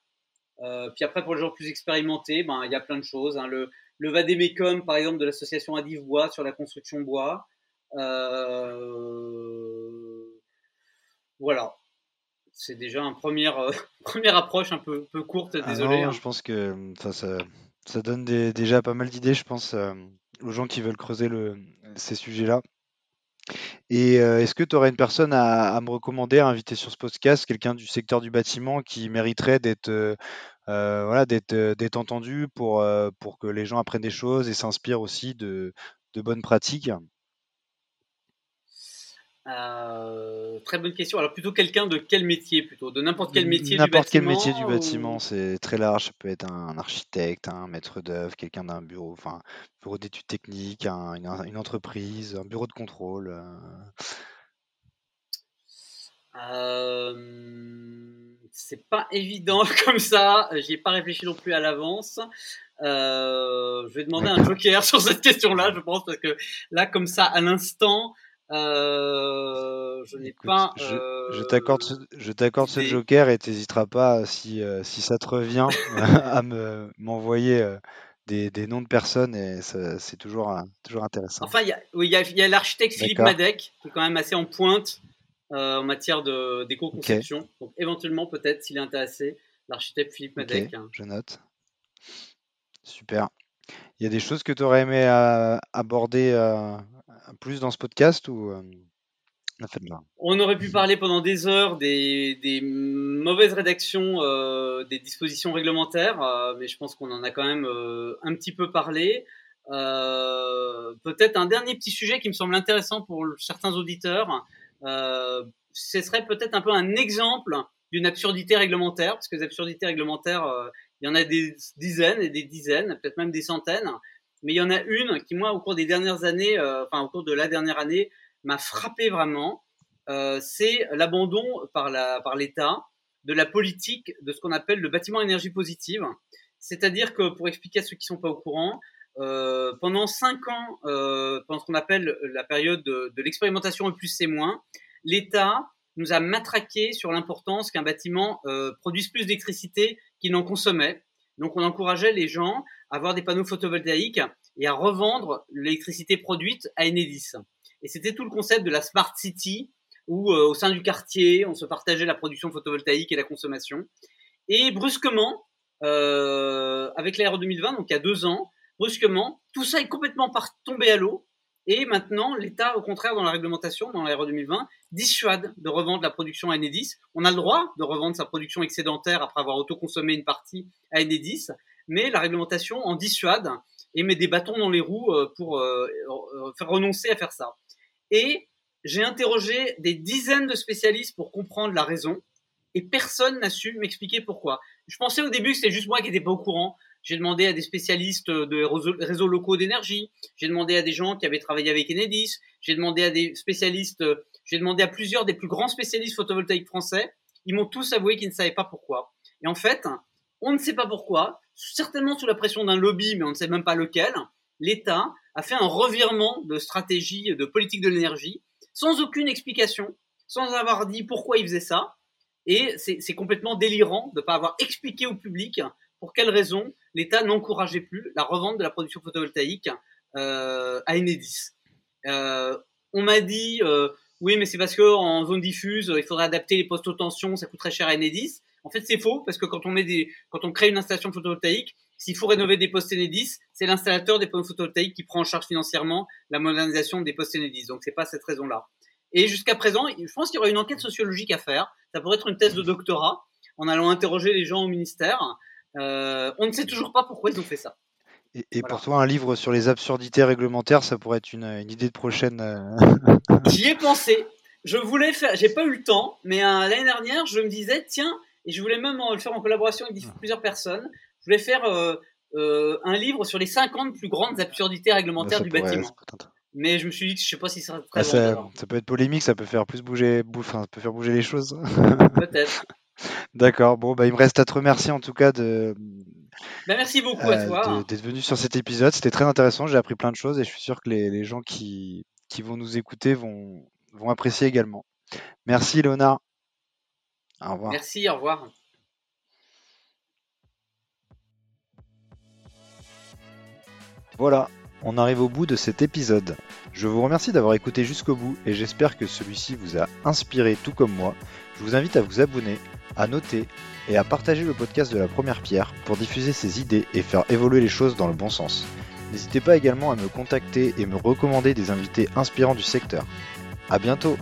puis après, pour les gens plus expérimentés, ben, il y a plein de choses. Hein. Le, le par exemple, de l'association Adiv Bois sur la construction bois. voilà c'est déjà une première, euh, première approche un peu, peu courte, ah désolé. Hein. Je pense que ça, ça donne déjà pas mal d'idées, je pense, euh, aux gens qui veulent creuser le, ces sujets-là. Et euh, est-ce que tu aurais une personne à, me recommander, à inviter sur ce podcast, quelqu'un du secteur du bâtiment qui mériterait d'être voilà, d'être entendu pour, pour que les gens apprennent des choses et s'inspirent aussi de, de bonnes pratiques? Euh, très bonne question. Alors plutôt quelqu'un de quel métier plutôt? De n'importe quel métier du bâtiment N'importe quel métier du bâtiment, c'est très large. Ça peut être un, architecte, un maître d'œuvre, quelqu'un d'un bureau, enfin bureau d'études techniques, une, entreprise, un bureau de contrôle. Euh. Euh, c'est pas évident comme ça. J'y ai pas réfléchi non plus à l'avance. je vais demander un joker sur cette question-là, je pense, parce que là, comme ça, à l'instant, euh, je n'ai pas. Je, je t'accorde, ce, je t'accorde ce joker et t'hésiteras pas si euh, si ça te revient à me m'envoyer euh, des, des, noms de personnes et c'est toujours toujours intéressant. Enfin, il y a, oui, il y a, l'architecte Philippe Madec qui est quand même assez en pointe en matière de d'éco-conception. Donc éventuellement peut-être s'il est intéressé, l'architecte Philippe Madec. Hein. Je note. Super. Il y a des choses que tu aurais aimé aborder plus dans ce podcast ou euh, on aurait pu parler pendant des heures des, mauvaises rédactions euh, des dispositions réglementaires, euh, mais je pense qu'on en a quand même un petit peu parlé. peut-être un dernier petit sujet qui me semble intéressant pour certains auditeurs. ce serait peut-être un peu un exemple d'une absurdité réglementaire, parce que les absurdités réglementaires, il y en a des dizaines et des dizaines, peut-être même des centaines mais il y en a une qui, moi, au cours des dernières années, euh, enfin, au cours de la dernière année, m'a frappé vraiment. Euh, c'est l'abandon par la par l'État de la politique de ce qu'on appelle le bâtiment énergie positive. C'est-à-dire que, pour expliquer à ceux qui sont pas au courant, euh, pendant cinq ans, pendant ce qu'on appelle la période de, de l'expérimentation plus C moins, l'État nous a matraqué sur l'importance qu'un bâtiment produise plus d'électricité qu'il n'en consommait. Donc on encourageait les gens à avoir des panneaux photovoltaïques et à revendre l'électricité produite à Enedis. Et c'était tout le concept de la smart city où euh, au sein du quartier, on se partageait la production photovoltaïque et la consommation. Et brusquement, euh, avec l'ère 2020, donc il y a deux ans, brusquement, tout ça est complètement tombé à l'eau et maintenant, l'État, au contraire, dans la réglementation, dans l'ère 2020, dissuade de revendre la production à Enedis. On a le droit de revendre sa production excédentaire après avoir autoconsommé une partie à Enedis, mais la réglementation en dissuade et met des bâtons dans les roues euh, pour euh, euh, faire renoncer à faire ça. Et j'ai interrogé des dizaines de spécialistes pour comprendre la raison, et personne n'a su m'expliquer pourquoi. Je pensais au début que c'était juste moi qui n'étais pas au courant. J'ai demandé à des spécialistes de réseaux locaux d'énergie. J'ai demandé à des gens qui avaient travaillé avec Enedis. J'ai demandé à des spécialistes. J'ai demandé à plusieurs des plus grands spécialistes photovoltaïques français. ils m'ont tous avoué qu'ils ne savaient pas pourquoi. Et en fait, on ne sait pas pourquoi, certainement sous la pression d'un lobby, mais on ne sait même pas lequel, l'État a fait un revirement de stratégie de politique de l'énergie sans aucune explication, sans avoir dit pourquoi il faisait ça. Et c'est complètement délirant de ne pas avoir expliqué au public pour quelles raisons l'État n'encourageait plus la revente de la production photovoltaïque euh, à Enedis. Euh, on m'a dit, euh, oui, mais c'est parce que en zone diffuse, il faudrait adapter les postes haute tension, ça coûterait cher à Enedis. En fait, c'est faux parce que quand on met des, quand on crée une installation photovoltaïque, s'il faut rénover des postes Enedis, c'est l'installateur des panneaux photovoltaïques qui prend en charge financièrement la modernisation des postes Enedis. Donc, c'est pas cette raison-là. Et jusqu'à présent, je pense qu'il y aura une enquête sociologique à faire. Ça pourrait être une thèse de doctorat en allant interroger les gens au ministère. Euh, on ne sait toujours pas pourquoi ils ont fait ça. Et, pour toi, un livre sur les absurdités réglementaires, ça pourrait être une, idée de prochaine. Euh, J'y ai pensé. Je voulais faire, j'ai pas eu le temps, mais euh, l'année dernière, je me disais, tiens, et je voulais même le faire en collaboration avec ah. plusieurs personnes. Je voulais faire un livre sur les 50 plus grandes absurdités réglementaires du bâtiment. Mais je me suis dit que je sais pas si ça serait très ah, ça, peut être polémique, ça peut faire plus bouger, enfin, ça peut faire bouger les choses. Peut-être. D'accord. Bon, bah, il me reste à te remercier en tout cas de. Bah, merci beaucoup à euh, toi. D'être venu sur cet épisode. C'était très intéressant. J'ai appris plein de choses et je suis sûr que les, gens qui, qui vont nous écouter vont, vont apprécier également. Merci, Léonard. Au revoir. Merci, au revoir. Voilà, on arrive au bout de cet épisode. Je vous remercie d'avoir écouté jusqu'au bout et j'espère que celui-ci vous a inspiré tout comme moi. Je vous invite à vous abonner, à noter et à partager le podcast de la première pierre pour diffuser ses idées et faire évoluer les choses dans le bon sens. N'hésitez pas également à me contacter et me recommander des invités inspirants du secteur. A bientôt